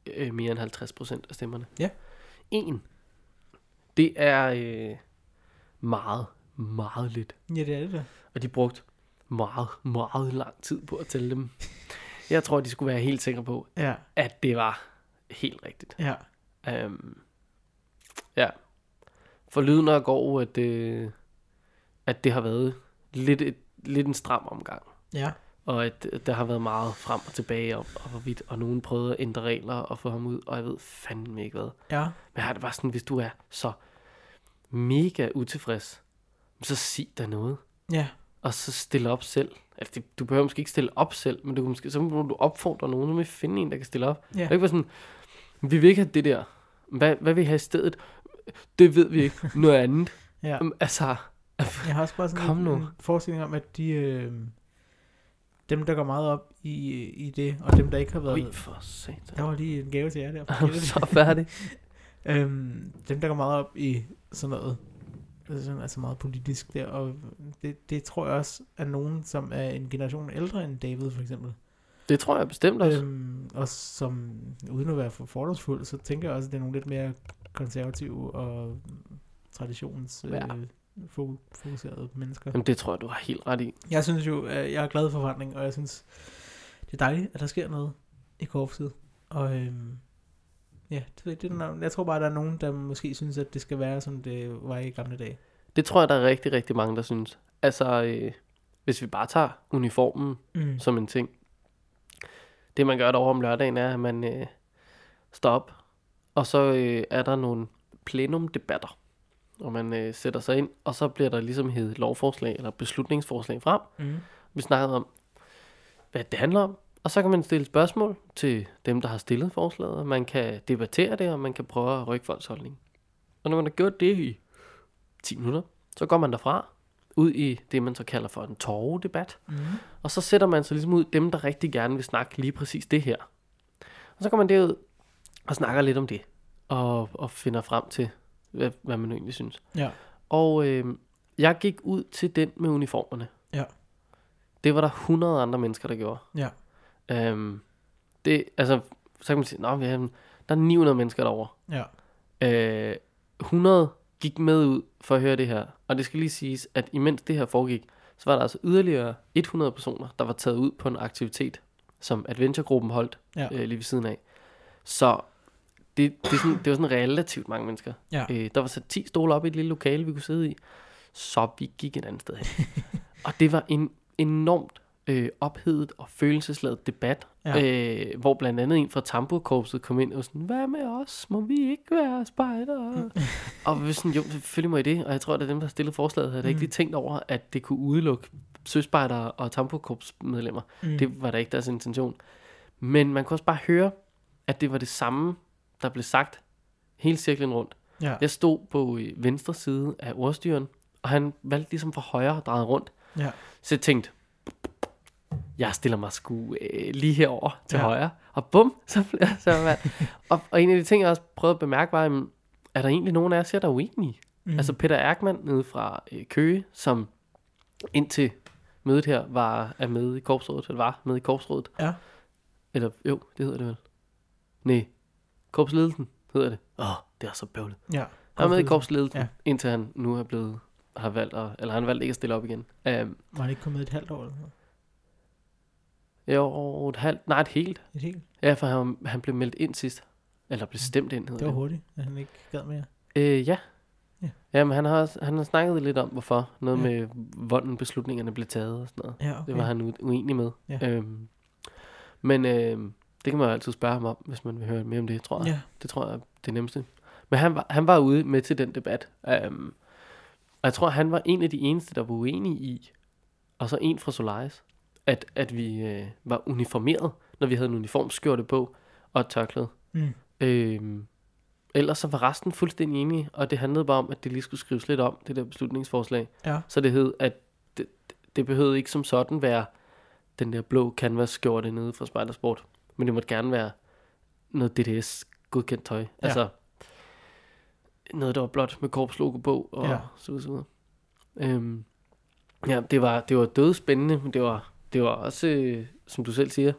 øh, mere end 50% af stemmerne. Ja. En. Det er øh, meget, meget lidt. Ja, det er det da. Og de brugte meget, meget lang tid på at tælle dem. Jeg tror, de skulle være helt sikre på, Ja. at det var helt rigtigt. Ja. Um, ja. For lyden går, at, øh, at det har været lidt, et, lidt en stram omgang. Ja. Og at øh, der har været meget frem og tilbage, og, og hvorvidt, og nogen prøvede at ændre regler og få ham ud, og jeg ved fandme ikke hvad. Ja. Men har det bare sådan, hvis du er så mega utilfreds, så sig der noget, Ja. og så stille op selv. Altså, det, du behøver måske ikke stille op selv, men du kan måske, så må du opfordre nogen, så må finde en, der kan stille op. Ja. Det er ikke bare sådan, vi vil ikke have det der. Hvad, hvad vil I have i stedet? Det ved vi ikke. Noget andet. Ja. Jamen, Altså, Jeg har også bare sådan Kom en, nu. en forestilling om, at de, øh, dem, der går meget op i, i det, og dem, der ikke har været... ui, for satan. Der var lige en gave til jer der. Er så færdig? øhm, dem, der går meget op i sådan noget, altså sådan, altså meget politisk der, og det, det tror jeg også er nogen, som er en generation ældre end David for eksempel. Det tror jeg bestemt også. Øhm, og som, uden at være for fordomsfuld, så tænker jeg også, at det er nogle lidt mere konservative og traditions Ja. øh, fo- fokuserede mennesker. Jamen, det tror jeg, du har helt ret i. Jeg synes jo, at jeg er glad for forandring, og jeg synes, det er dejligt, at der sker noget i korpset. Og øhm, ja, det, det der- jeg tror bare, at der er nogen, der måske synes, at det skal være, som det var i gamle dage. Det tror jeg, der er rigtig, rigtig mange, der synes. Altså, øh, hvis vi bare tager uniformen Mm. som en ting. Det, man gør derovre om lørdagen, er, at man øh, står op, og så øh, er der nogle plenumdebatter, og man øh, sætter sig ind, og så bliver der ligesom heddet lovforslag eller beslutningsforslag frem. Mm. Vi snakkede om, hvad det handler om, og så kan man stille spørgsmål til dem, der har stillet forslaget, og man kan debattere det, og man kan prøve at rykke folks holdning. Og når man har gjort det i 10 minutter, så går man derfra, ud i det, man så kalder for en torvedebat, Mm. og så sætter man sig ligesom ud dem, der rigtig gerne vil snakke lige præcis det her. Og så går man derud og snakker lidt om det, og, og finder frem til, hvad, hvad man egentlig synes. Ja. Og øh, jeg gik ud til den med uniformerne. Ja. Det var der 100 andre mennesker, der gjorde. Ja. Øhm, det, altså, så kan man sige, Nå, vi har, der er 900 mennesker derovre. Ja. Øh, 100 gik med ud for at høre det her. Og det skal lige siges, at imens det her foregik, så var der altså yderligere 100 personer, der var taget ud på en aktivitet, som Adventure-gruppen holdt Ja. øh, lige ved siden af. Så det, det, er sådan, det var sådan relativt mange mennesker. Ja. Øh, der var sat 10 stole op i et lille lokale, vi kunne sidde i. Så vi gik et andet sted hen. og det var en enormt øh, ophedet og følelsesladet debat, Ja. øh, hvor blandt andet en fra Tamburkorpset kom ind og sådan, hvad med os? Må vi ikke være spejdere? og vi sådan, jo, selvfølgelig må I det. Og jeg tror, at dem, der stillede forslaget, havde mm. ikke lige tænkt over, at det kunne udelukke søspejdere og Tamburkorpsmedlemmer. Mm. Det var da ikke deres intention. Men man kunne også bare høre, at det var det samme, der blev sagt hele cirklen rundt. ja. Jeg stod på øh, venstre side af ordstyren, og han valgte ligesom fra højre at dreje rundt. Ja. Så jeg tænkte, jeg stiller mig sgu øh, lige herover til Ja. højre. Og bum, så blev jeg så valgt. og, og en af de ting, jeg også prøvede at bemærke, var, jamen, er der egentlig nogen af her, der er uenige? Mm. Altså Peter Erkman nede fra øh, Køge, som indtil mødet her var er med i korpsrådet, eller var med i korpsrådet. Ja. Eller jo, det hedder det vel. Nej, korpsledelsen hedder det. Åh, oh, det er så bøvlet. Ja. Han er med i korpsledelsen, Ja. indtil han nu er blevet, har valgt, at, eller han valgt ikke at stille op igen. Um, Var han ikke kommet et halvt år eller noget? jo, et halvt, nej et helt. Et helt? Ja, for han, han blev meldt ind sidst. Eller blev stemt ind, hedder Det var det. hurtigt, at han ikke gad mere. Øh, ja. Ja. Ja, men han har, også, han har snakket lidt om, hvorfor. Noget Ja. med, hvordan beslutningerne blev taget og sådan noget. Ja, okay. Det var han uenig med. Ja. Øhm, men øhm, det kan man jo altid spørge ham om, hvis man vil høre mere om det, tror jeg. Ja. Det tror jeg er det nemmeste. Men han var, han var ude med til den debat. Um, og jeg tror, han var en af de eneste, der var uenige i, og så en fra Solaris, at, at vi øh, var uniformeret, når vi havde en uniformskjorte på og et tørklæde. Mm. Øhm, ellers så var resten fuldstændig enige, og det handlede bare om, at det lige skulle skrives lidt om, det der beslutningsforslag. Ja. Så det hed, at det, det behøvede ikke som sådan være den der blå canvas-skjorte nede fra Spejdersport, men det måtte gerne være noget DDS-godkendt tøj. Ja. Altså noget, der var blot med korpslogo på, og ja. så videre. så videre. Øhm, ja, det var, det var dødspændende, men det var, det var også, øh, som du selv siger,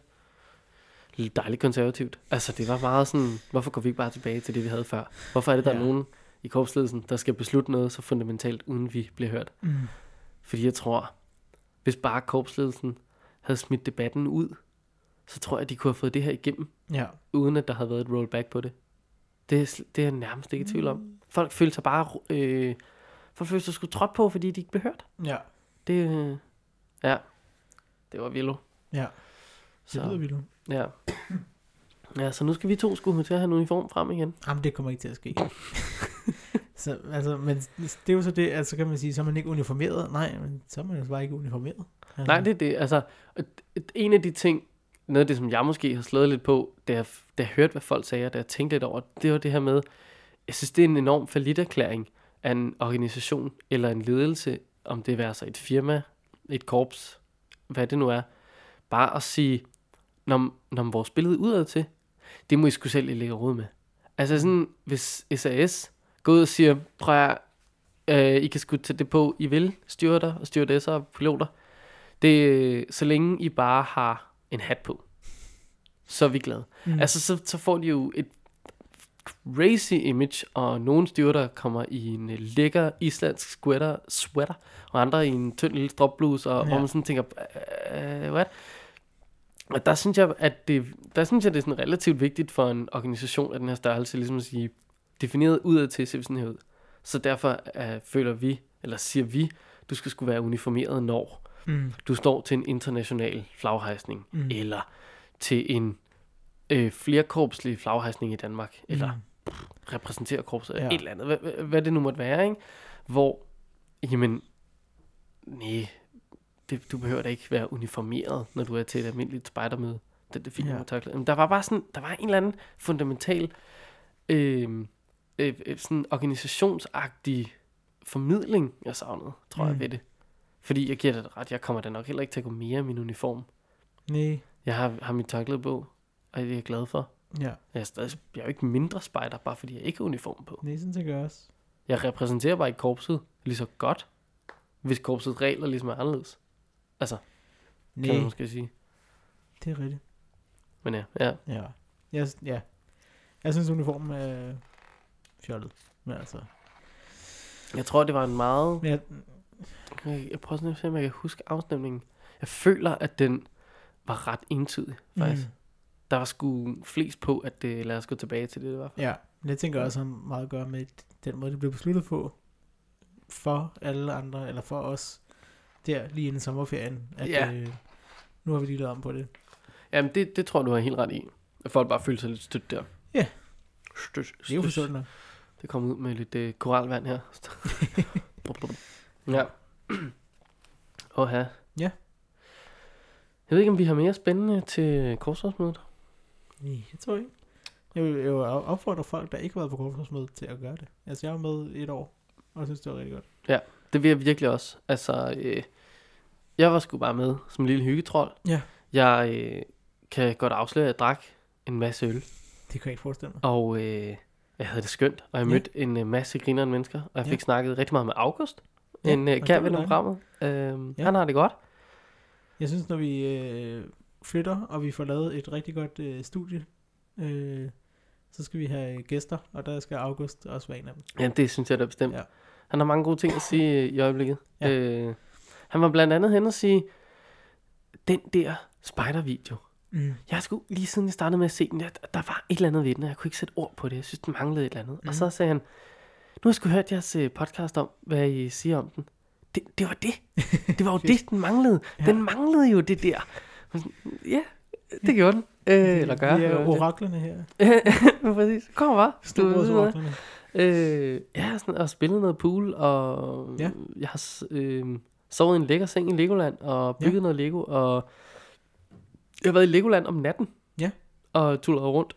lidt dejligt konservativt. Altså, det var meget sådan, hvorfor går vi ikke bare tilbage til det, vi havde før? Hvorfor er det, der Ja. er nogen i korpsledelsen, der skal beslutte noget så fundamentalt, uden vi bliver hørt? Mm. Fordi jeg tror, hvis bare korpsledelsen havde smidt debatten ud, så tror jeg, de kunne have fået det her igennem, Ja. uden at der havde været et rollback på det. Det er, det er jeg nærmest ikke i tvivl om. Folk følte sig bare... Øh, folk følte sig sgu trådt på, fordi de ikke blev hørt. Ja. Det, øh, ja, det var vildt. Ja. Det Så, lyder vildt. ja. ja, så nu skal vi to skulle til at have en uniform frem igen. Jamen, det kommer ikke til at ske. så, altså, men det er jo så det, altså kan man sige, så er man ikke uniformeret. Nej, men så er man jo bare ikke uniformeret. Altså, Nej, det er det. Altså, en af de ting, noget af det, som jeg måske har slået lidt på, da jeg, da jeg hørte, hvad folk sagde, og da jeg tænkte lidt over, det var det her med, jeg synes, det er en enorm erklæring af en organisation eller en ledelse, om det er så et firma, et korps, hvad det nu er, bare at sige, når, når vores billede udad til, det må I skulle selv lige lægge råd med. Altså sådan, hvis SAS går ud og siger, prøv at, øh, I kan sgu tage det på, I vil, styrter og stewardesser og piloter, det, øh, så længe I bare har en hat på, så er vi glade. Mm. Altså, så, så får de jo et crazy image, og nogle styrter kommer i en øh, lækker islandsk sweater, sweater og andre i en tynd lille stropbluse, og Ja. hvor man sådan tænker, øh, what? Og der synes jeg, at det, der synes jeg, det er sådan relativt vigtigt for en organisation af den her størrelse, ligesom at sige, defineret udad til, ser vi sådan her ud. Så derfor øh, føler vi, eller siger vi, du skal skulle være uniformeret, når Mm. du står til en international flaghejsning, Mm. mm. eller til en øh, flerkorpslig flaghejsning i Danmark, eller Mm. repræsenterer korpset, ja. Et eller andet, hvad, det nu måtte være, ikke? Hvor, jamen, nej, det, du behøver da ikke være uniformeret, når du er til et almindeligt spejdermøde. Det, det fint Ja. ja. med tørklæde. Men der var bare sådan, der var en eller anden fundamental, øh, øh, øh, sådan organisationsagtig formidling, jeg savnede, tror mm. jeg Mm. ved det. Fordi jeg giver det ret, jeg kommer da nok heller ikke til at gå mere i min uniform. Nej. Jeg har, har mit tørklæde på, og det er jeg glad for. Ja. Jeg er, stadig, jeg er jo ikke mindre spejder, bare fordi jeg ikke har uniform på. Nej, sådan tænker jeg også. Jeg repræsenterer bare ikke korpset lige så godt, hvis korpsets regler ligesom er anderledes. Altså, kan man Nej, måske sige. det er rigtigt. Men ja, ja. Ja. Jeg, ja. Jeg synes, uniformen er fjollet. Men altså... Jeg tror, det var en meget... Men jeg, Jeg jeg prøver sådan at se, om jeg kan huske afstemningen. Jeg føler, at den var ret entydig, faktisk. Mm. Der var sgu flest på, at det, lad os gå tilbage til det, det var. Ja, men jeg tænker også har meget at gøre med den måde, det blev besluttet på for alle andre, eller for os, der lige inden sommerferien, at Ja. øh, nu har vi lige lavet om på det. Jamen, det, det tror jeg, du har helt ret i. At folk bare følte sig lidt stødt der. Ja. Støt, Det er jo forstået nok. Det kom ud med lidt øh, koralvand her. ja. Og her. Ja. Jeg ved ikke, om vi har mere spændende til korsårsmødet. Nej, det tror jeg ikke. Jeg vil, jeg vil opfordre folk, der ikke har været på korpsmødet, til at gøre det. Altså, jeg var med et år, og jeg synes, det var rigtig godt. Det vil jeg virkelig også. Altså, øh, jeg var sgu bare med som en lille hyggetrold. Ja. Jeg øh, kan godt afsløre, at jeg drak en masse øl. Det kan jeg ikke forestille mig. Og øh, jeg havde det skønt. Og jeg Ja. mødte en øh, masse grinerende mennesker. Og jeg Ja. fik snakket rigtig meget med August. Ja, en øh, var ven af programmet. Øh, Ja. Han har det godt. Jeg synes, når vi øh, flytter, og vi får lavet et rigtig godt øh, studie, øh, så skal vi have gæster, og der skal August også være en af dem. Ja, det synes jeg da bestemt. Ja. Han har mange gode ting at sige øh, i øjeblikket. Ja. Øh, han var blandt andet hen og sige, den der spider-video, Mm. jeg sgu lige siden jeg startede med at se den, der, der var et eller andet ved den, og jeg kunne ikke sætte ord på det. Jeg synes, den manglede et eller andet. Mm. Og så sagde han, nu har jeg sgu hørt jeres øh, podcast om, hvad I siger om den. Det, det var det. Det var jo det, den manglede. Ja. Den manglede jo det der. Ja, det gjorde den. Øh, eller gør. Er eller- oraklerne her. Præcis. Kom bare. Storbrodsoraklerne. Øh, jeg har sådan, og spillet noget pool, og Ja. jeg har øh, sovet i en lækker seng i Legoland, og bygget ja. noget Lego, og jeg har været i Legoland om natten, Ja. og tullet rundt.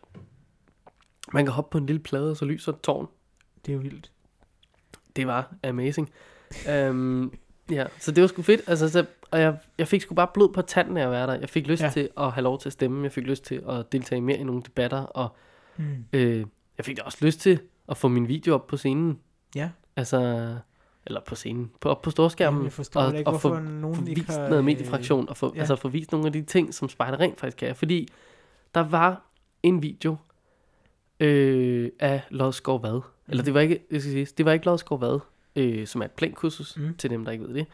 Man kan hoppe på en lille plade, og så lyser et tårn. Det er jo vildt. Det var amazing. um, ja, så det var sgu fedt. Altså, så, og jeg, jeg fik sgu bare blod på tanden af at være der. Jeg fik lyst Ja. til at have lov til at stemme. Jeg fik lyst til at deltage mere i nogle debatter, og Mm. øh, jeg fik da også lyst til at få min video op på scenen. Ja, Altså, eller på scenen, på, op på storskærmen. Jamen, jeg og, ikke, og få, nogen få ikke vist har... noget øh, mediefraktion, og få, ja. altså få vist nogle af de ting, som Spider rent faktisk kan. Fordi der var en video øh, af Lodskov Vad. Eller det var ikke, jeg skal sige, det var ikke Lodskov Vad, øh, som er et plankursus Mm. til dem, der ikke ved det.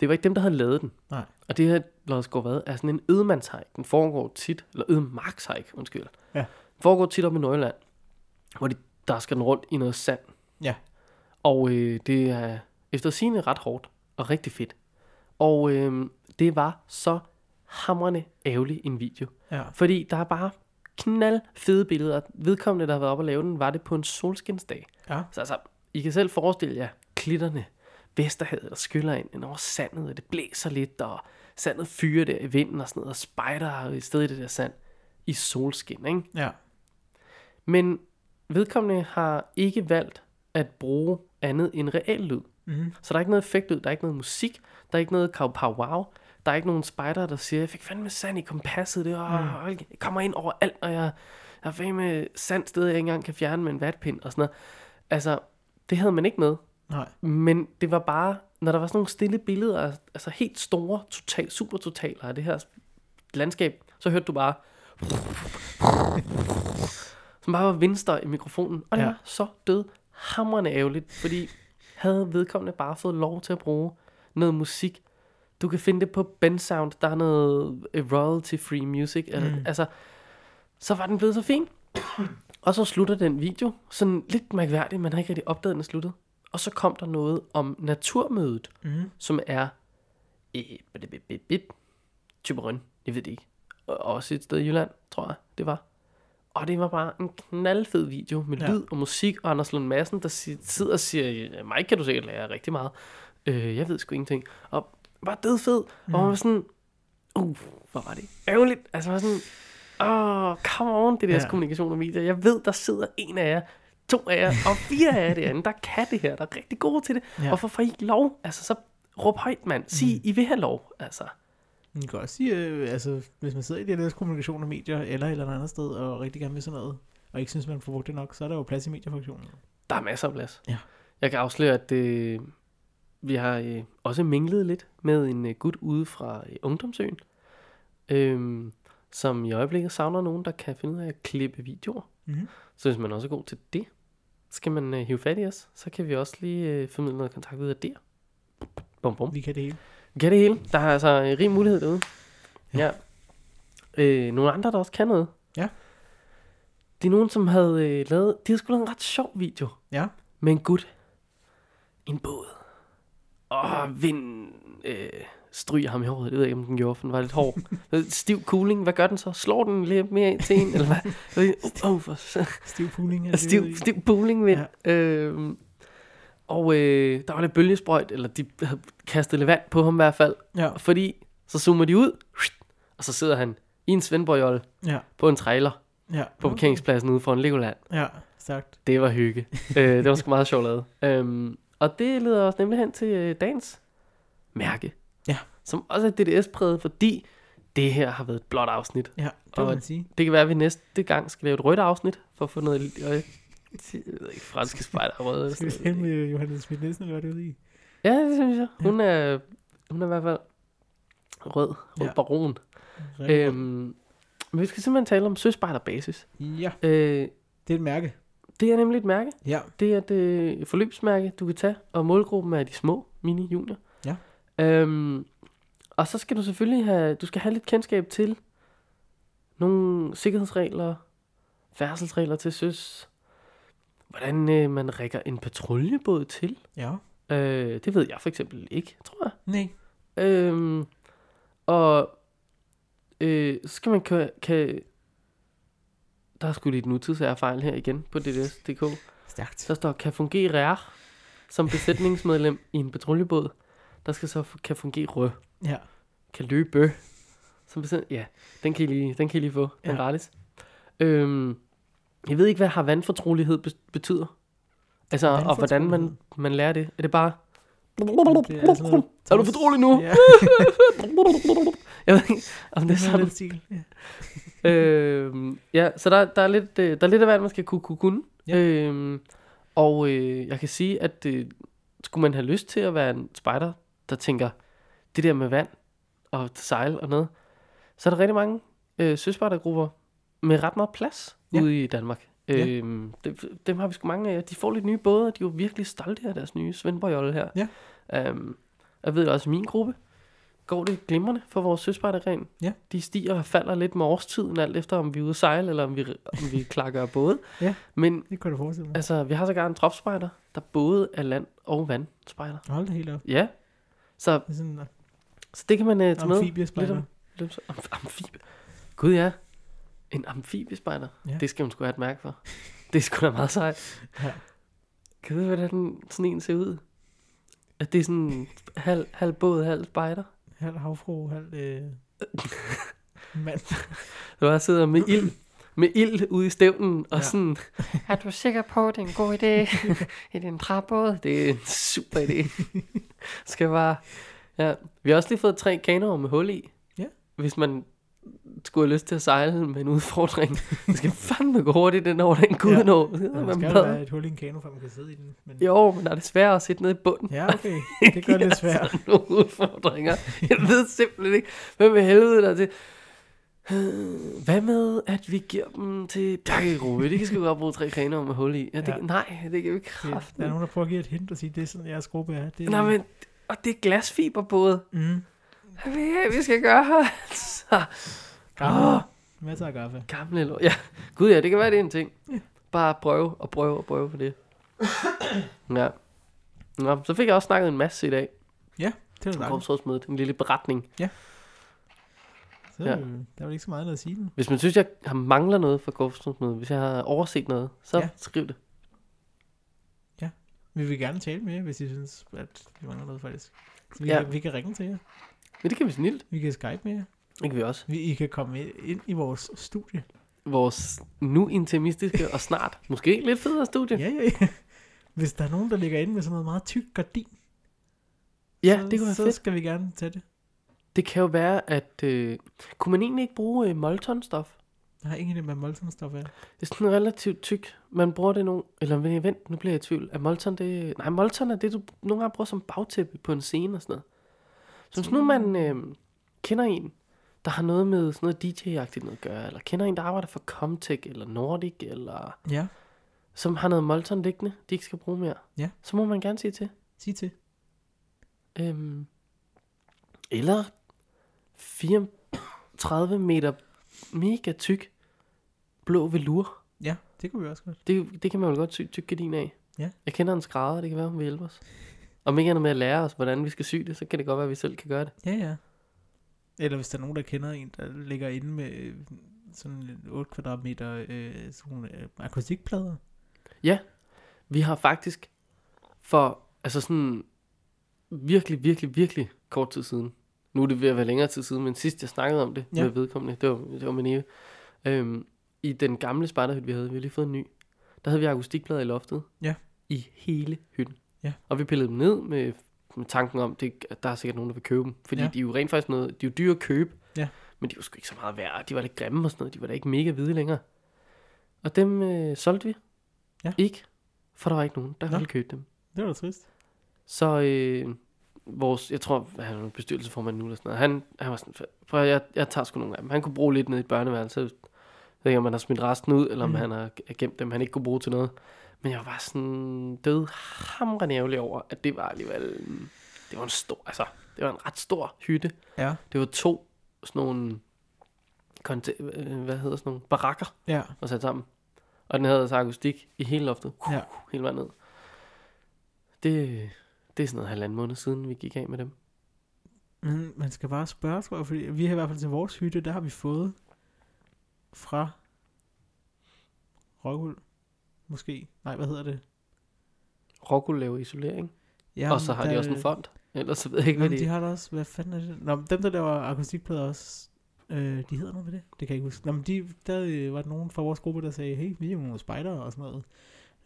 Det var ikke dem, der havde lavet den. Nej. Og det her Lodskov Vad er sådan en ødemandshike. Den foregår tit, eller ødemarkshike, undskyld. Ja. Den foregår tit op i Nordjylland, hvor de, der skal den rundt i noget sand. Ja. Og øh, det er efter sigende ret hårdt og rigtig fedt. Og øh, det var så hamrende ærgerlig en video. Ja. Fordi der er bare knald fede billeder. Vedkommende, der har været oppe og lave den, var det på en solskinsdag. Ja. Så altså, I kan selv forestille jer klitterne, Vesterhavet, der skyller ind, ind over sandet, og det blæser lidt, og sandet fyrer der i vinden og sådan noget, og spejder i stedet i det der sand i solskin, ikke? Ja. Men vedkommende har ikke valgt at bruge andet end reel lyd. Mm. Så der er ikke noget effektlyd, der er ikke noget musik, der er ikke noget kav pow wow, der er ikke nogen spider, der siger, jeg fik fandme sand i kompasset, det var, mm. jeg kommer ind over alt, og jeg, jeg har fandme sand sted, jeg ikke engang kan fjerne med en vatpind og sådan noget. Altså, det havde man ikke med, Nej. men det var bare, når der var sådan nogle stille billeder, altså helt store, total, super totaler af det her landskab, så hørte du bare, som bare var vindstøj i mikrofonen, og det Ja. var så død hamrende ærgerligt, fordi havde vedkommende bare fået lov til at bruge noget musik. Du kan finde det på Bensound, der er noget øh, royalty-free music, mm. Mm. altså, så var den blevet så fin. og så slutter den video, sådan lidt mærkværdigt, man har ikke rigtig opdaget, den er sluttet. Og så kom der noget om naturmødet, Mm. som er i Tyberøn, jeg ved det ikke. Og også et sted i Jylland, tror jeg, det var. Og det var bare en knaldfed video med Ja. lyd og musik, og Anders Lund Madsen, der si- sidder og siger, "Ja, mig kan du sikkert lære rigtig meget. Øh, jeg ved sgu ingenting. Og bare død fed. Mm. Og man var sådan, uh, hvor var det ærgerligt. Altså, var sådan, åh, oh, come on, det der Ja. kommunikation og medier. Jeg ved, der sidder en af jer, to af jer, og fire af jer derinde, der kan det her, der er rigtig gode til det. Ja. Hvorfor får I ikke lov? Altså, så råb højt, mand. Sig, mm. I vil have lov. Altså, Man kan også sige, øh, altså, hvis man sidder i det der kommunikation og medier, eller et eller andet sted, og rigtig gerne vil sådan noget, og ikke synes, man får brugt det nok, så er der jo plads i mediefunktionen. der er masser af plads. Ja. Jeg kan afsløre, at øh, vi har øh, også minglet lidt med en øh, gut ude fra øh, Ungdomsøen, øh, som i øjeblikket savner nogen, der kan finde ud af at klippe videoer. Mm-hmm. Så hvis man også er god til det, skal man øh, hive fat i os, så kan vi også lige øh, formidle noget kontakt ud af der. Bum, bum. Vi kan det hele. Vi kan det hele. Der er altså øh, rig mulighed derude. Ja. Ja. Øh, nogle andre, der også kan noget. Ja. Det er nogen, som havde øh, lavet... De havde sgu lavet en ret sjov video Ja. med en gut. En båd. Og vind øh, stryger ham i håret. Det ved jeg ikke, om den gjorde, for den var lidt hård. Stiv cooling. Hvad gør den så? Slår den lidt mere ind til en? Eller hvad? Uh, uh, for, Stiv pooling. er stiv, stiv bowling vind. Ja. Øhm, og øh, der var lidt bølgesprøjt, eller de havde kastet lidt vand på ham i hvert fald. Ja, Fordi så zoomer de ud, og så sidder han i en Svendborg ja, på en trailer ja. på parkeringspladsen ude foran Legoland. Ja, sagt. Det var hygge. øh, det var sgu meget sjovt lavet. Øhm, og det leder os nemlig hen til øh, dagens mærke. Ja. Som også er DDS-præget, fordi det her har været et blåt afsnit. Ja, det Og- man sige. Det kan være, at vi næste gang skal lave et rødt afsnit, for at få noget... øh, Jeg ved ikke, franske spejder er røde. Skal vi noget. med Johannes Schmidt Nielsen, eller hvad det ude i? Ja, det synes jeg. Hun er, hun er i hvert fald rød. Rød Ja. baron. Rigtig Øhm, men vi skal simpelthen tale om Søspejderbasis. Ja, Øh, det er et mærke. Det er nemlig et mærke. Ja, Det er et øh, forløbsmærke, du kan tage, og målgruppen er de små, mini junior. Ja. Øhm, og så skal du selvfølgelig have, du skal have lidt kendskab til nogle sikkerhedsregler, færdselsregler til søs, hvordan øh, man rækker en patruljebåd til. ja. Øh, det ved jeg for eksempel ikke, tror jeg. Nej. Øhm, og øh, så skal man kan, kan der er sgu lidt nutidsærfejl her igen på DDS.dk. Stærkt. Der står, kan fungere som besætningsmedlem i en patruljebåd. Der skal så kan fungere Ja. kan løbe. Som besæt, ja, den kan I lige, den kan I lige få. Den Ja. gratis. Øhm, jeg ved ikke, hvad har vandfortrolighed be- betyder. Altså, og hvordan man, man lærer det. Er det bare... Det er sådan Er du fortrolig nu? Ja, Jeg ved ikke, om det er sådan. Ja. øhm, ja, så der, der, er lidt, øh, der er lidt af hvad man skal kunne, kunne, kunne. Ja. Øhm, og øh, jeg kan sige, at øh, skulle man have lyst til at være en spider, der tænker, det der med vand og sejl og noget, så er der rigtig mange øh, søspejdergrupper med ret meget plads Ja. ude i Danmark. Ja. Øhm, dem, dem har vi sgu mange af. De får lidt nye både, og de er jo virkelig stolte af deres nye Svendborg her. Ja. Øhm, jeg ved også, i min gruppe går det glimrende for vores søspejdergren. Ja. De stiger og falder lidt med årstiden, alt efter om vi er ude at sejle, eller om vi, om vi klakker af både. Ja. Men Det kunne du forestille mig. altså, vi har sågar en tropspejder, der både er land- og vandspejder. Hold det helt op. Ja. Så, Det er sådan så det kan man uh, tage med. amfibiespejder. Lidt om- lidt om- am- amfibie. Gud ja. En amfibiespejder. Ja. Det skal man sgu have et mærke for. Det er sgu da meget sejt. Ja. Kan du vide, hvordan sådan en ser ud? At det er sådan halv, halv båd, halv spejder. Halv havfru, halv øh, mand. Du bare sidder med ild, med ild ude i stævnen, og Ja. sådan, er du sikker på, at det er en god idé i din træbåd? Det er en super idé. Skal bare, ja. Vi har også lige fået tre kanoer med hul i. Ja. Hvis man skulle have lyst til at sejle med en udfordring. Det skal fandme gå hurtigt den over den gud Ja. når. Ja, der skal jo være et hul i en kano, for man kan sidde i den. Men... Jo, men der er det svært at sidde nede i bunden. Ja, okay. Det gør det lidt svært. Sådan nogle udfordringer. Jeg ved simpelthen ikke, hvem i helvede der er til. Hvad med, at vi giver dem til Bjarkegruppe? De kan sgu godt bruge tre kanoer med hul i. Ja, det, Ja. Nej, det kan vi ikke Det, kraft. der er nogen, der prøver at give et hint og sige, det er sådan, jeres gruppe er. Det, er- Nej, men, og det er glasfiberbåde. Mm. Hvad det, vi skal gøre her? Åh. Masser af gaffe. gamle lort. Ja, gud ja, det kan være, det er en ting. Ja. Bare prøve og prøve og prøve på det. Ja. Nå, så fik jeg også snakket en masse i dag. Det er på dejligt. korpsrådsmødet. En lille beretning. Så Så Ja. ja. der er vel ikke så meget andet at sige nu. Hvis man synes, jeg har mangler noget fra Golfstrømsmødet, hvis jeg har overset noget, så ja. Ja. skriv det. Vi vil gerne tale med jer, hvis I synes, at vi mangler noget faktisk. Så vi, Ja. ja. kan, vi kan ringe til jer. Men det kan vi snilt. Vi kan Skype med jer. Det kan vi også. Vi, I kan komme ind i vores studie. Vores nu intimistiske og snart, måske lidt federe studie. Ja, ja, ja. Hvis der er nogen, der ligger inde med sådan noget meget tyk gardin, ja så, det kunne være så fedt. skal vi gerne tage det. Det kan jo være, at... Øh, kunne man egentlig ikke bruge øh, Molton-stof? Jeg har ingen idé, hvad Molton-stof er. Det er sådan relativt tyk. Man bruger det nogle... Eller vent, nu bliver jeg i tvivl. Er Molton det... Nej, Molton er det, du nogle gange bruger som bagtæppe på en scene og sådan noget. Så hvis nu man øh, kender en, der har noget med sådan noget DJ-agtigt noget at gøre, eller kender en, der arbejder for Comtech, eller Nordic, eller Ja, som har noget Molton liggende, de ikke skal bruge mere, Ja. så må man gerne sige til. sig til. Øhm, eller 34 meter mega tyk blå velur. Ja, det kunne vi også godt. Det, det kan man jo godt sy tyk gardin af. Ja. Jeg kender en skrædder, det kan være, hun vil hjælpe os. Om ikke andet med at lære os, hvordan vi skal sy det, så kan det godt være, at vi selv kan gøre det. Ja, ja. Eller hvis der er nogen, der kender en, der ligger inde med øh, sådan 8 kvadratmeter øh, sådan øh, akustikplader. Vi har faktisk for, altså sådan virkelig, virkelig, virkelig kort tid siden. Nu er det ved at være længere tid siden, men sidst jeg snakkede om det ja. Ja. med vedkommende, det var, det var med Neve. Øhm, I den gamle spejderhytte, vi havde, vi har lige fået en ny, der havde vi akustikplader i loftet. Ja. I hele hytten. Ja. Og vi pillede dem ned med, med tanken om, det, at der er sikkert nogen, der vil købe dem. Fordi ja. De er jo rent faktisk noget, de er jo dyre at købe. Ja. Men de var sgu ikke så meget værd. De var lidt grimme og sådan noget. De var da ikke mega hvide længere. Og dem øh, solgte vi. Ja. Ikke, for der var ikke nogen, der Nå. ville købe dem. Det var da trist. Så øh, vores, jeg tror, han er bestyrelsesformand nu eller sådan noget, han, han var sådan, prøv jeg, jeg tager sgu nogle af dem. Han kunne bruge lidt ned i et børneværelse. Jeg ved ikke, om han har smidt resten ud, eller om Mm. han har gemt dem, han ikke kunne bruge til noget. Men jeg var sådan død hamrende ærgerlig over, at det var alligevel, det var en stor, altså, det var en ret stor hytte. Ja. Det var to sådan nogle, øh, hvad hedder sådan nogle, barakker, Ja. og sat sammen. Og den havde altså akustik i hele loftet, Ja. hele vejen ned. Det, det er sådan noget halvanden måned siden, vi gik af med dem. Men man skal bare spørge, tror jeg, fordi vi har i hvert fald til vores hytte, der har vi fået fra Rockwool. Måske. Nej, hvad hedder det? Rockwool laver isolering, Ja, og så har de også en fond. Ellers så ved jeg ikke, hvad de er. har da også, hvad fanden er det? Nå, men dem, der laver akustikplader også, øh, de hedder noget med det. Det kan jeg ikke huske. Nå, men de, der øh, var der nogen fra vores gruppe, der sagde, hey, vi er nogle spejdere og sådan noget.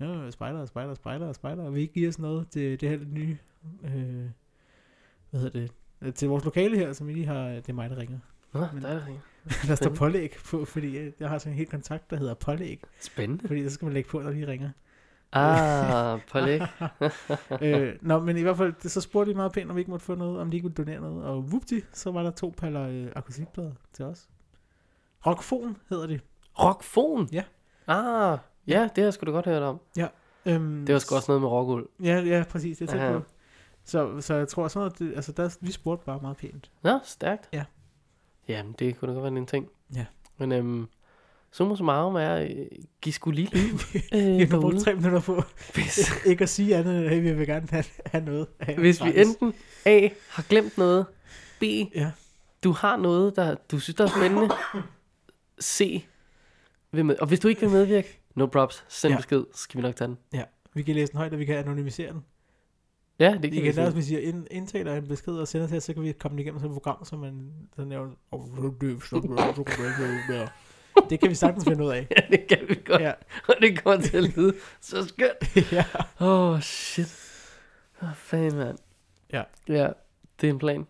Ja, spejdere, spejdere, spejdere, spejdere. Vil I ikke give os noget til det her nye, øh, hvad hedder det, til vores lokale her, som vi lige har, det er mig, der ringer. Nå, men- der er det. der står pålæg på, fordi jeg, har sådan en helt kontakt, der hedder pålæg. Spændende. Fordi så skal man lægge på, når de ringer. Ah, pålæg. øh, nå, men i hvert fald, det- så spurgte de meget pænt, om vi ikke måtte få noget, om de ikke ville donere noget. Og whoopty, så var der to paller øh, akustikplader til os. Rockfon hedder det. Rockfon? Ja. Ah, ja, det har jeg sgu da godt hørt om. Øhm, Det var sgu også noget med rockwool. Ja, ja, præcis, det er tæt Ja. på. Så, så jeg tror sådan, at det, altså der, vi spurgte bare meget pænt. Nå, stærkt. Ja. Jamen, det kunne da godt være en ting. Ja. Men øhm, summa summarum er, øh, giv sgu lige. Vi øh, har derude. brugt tre minutter på hvis, ikke at sige andet, end at hey, vi vil gerne have, have noget. af hvis vi enten A, har glemt noget, B, Ja. du har noget, der du synes, der er spændende, C, vil med, og hvis du ikke vil medvirke, no props, send Ja. ja. besked, så skal vi nok tage den. Vi kan læse den højt, og vi kan anonymisere den. Ja, det kan kan vi lade os, hvis I ind, indtaler en besked og sender til os, så kan vi komme igennem sådan et program, som man sådan laver. Det kan vi sagtens finde ud af. Ja, det kan vi godt, Ja. og det kommer til at lyde så skønt. ja. Åh, oh, shit. Åh, oh, fan, mand. Ja. Ja, det er en plan.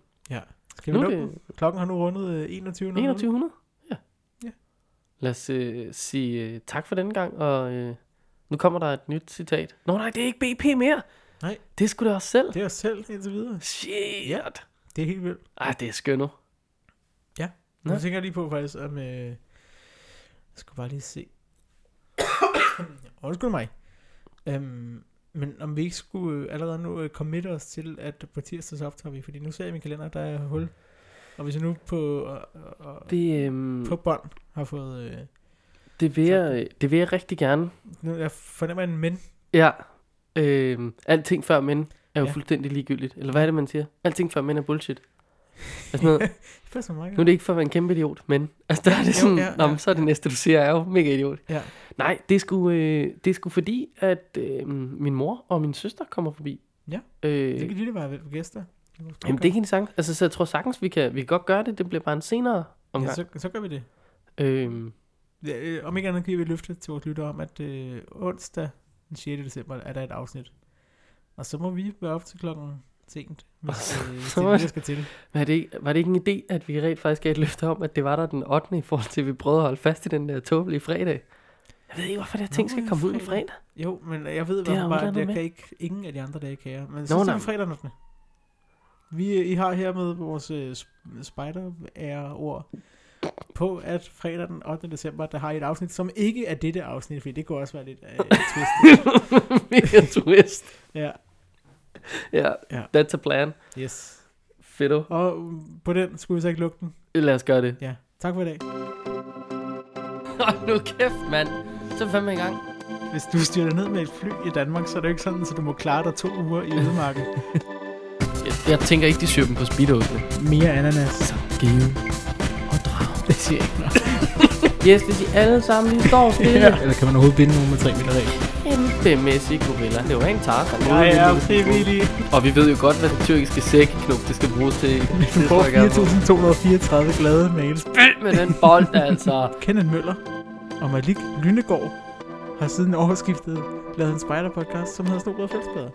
Skal vi Nu det? Klokken har nu rundet øh, 21. 2100? Ja. Ja. Lad os øh, sige øh, tak for denne gang, og øh, nu kommer der et nyt citat. Nå nej, det er ikke BP mere. Nej. Det sgu da også selv. Det er os selv indtil videre. Shit. Ja. Det er helt vildt. Ej, det er skønt nu. Nå. Tænker jeg lige på faktisk, om... Øh, jeg skal bare lige se. Undskyld mig. Øhm, men om vi ikke skulle øh, allerede nu øh, committe os til, at på tirsdag så optager vi, fordi nu ser jeg i min kalender, der er hul. Og hvis jeg nu på, øh, øh, Det, øh, på bånd har fået... Øh, det, vil jeg, det vil jeg rigtig gerne. nu jeg fornemmer en men. Ja. Øh, alting før men er jo Ja. ja. fuldstændig ligegyldigt. Eller hvad er det, man siger? Alting før men er bullshit. Altså noget, Det nu er det ikke for at være en kæmpe idiot, men altså der er det Jo, sådan, ja, ja, ja, ja, så er det næste, du siger, er jo mega idiot. Ja. Nej, det er sgu, øh, det er sgu fordi, at øh, min mor og min søster kommer forbi. Ja, Øh, Det kan lige være gæster. jamen det kan de sagtens. Altså, så jeg tror sagtens, vi kan, vi kan godt gøre det. Det bliver bare en senere ja, omgang. så, så gør vi det. Øhm, Ja, øh, om ikke andet kan vi løfte til vores lytter om, at øh, onsdag den 6. december er der et afsnit. Og så må vi være op til klokken sent, hvis, øh, hvis så det er det, det- skal til. var, det ikke, var det ikke en idé, at vi rent faktisk gav et løfte om, at det var der den 8. i forhold til, at vi prøvede at holde fast i den der tåbelige fredag? Jeg ved ikke, hvorfor det her ting skal komme ud en fredag. fredag. Jo, men jeg ved Det er fald bare, at jeg med. kan ikke, ingen af de andre dage kan jeg. Men så er vi fredag den 8. Vi, øh, I har her med vores øh, sp- spider ord på, at fredag den 8. december, der har I et afsnit, som ikke er dette afsnit, fordi det kunne også være lidt øh, twist. Mega twist. ja, Ja, Ja. that's a plan. yes. Fedt. Og på den skulle vi så ikke lukke den. Lad os gøre det. Ja, tak for i dag. Nu kæft, mand. Så er vi fandme i gang. Hvis du styrer ned med et fly i Danmark, så er det jo ikke sådan, så du må klare dig to uger i ødemarken. Jeg, jeg tænker ikke, de syr dem på speedoene. Mere ananas. Så give siger jeg ikke noget. Yes, hvis de alle sammen lige står stille. Ja. Eller kan man overhovedet binde nogen med 3 meter regel? Kæmpemæssig gorilla. Det var en Tarzan. Jeg er frivillig. Og vi ved jo godt, hvad det tyrkiske sækknop, det skal bruges til. Du får 4.234 glade mails. Spil med den bold, altså. Kenneth Møller og Malik Lynegård har siden årsskiftet lavet en spider-podcast, som hedder Snobrød Fællesbader.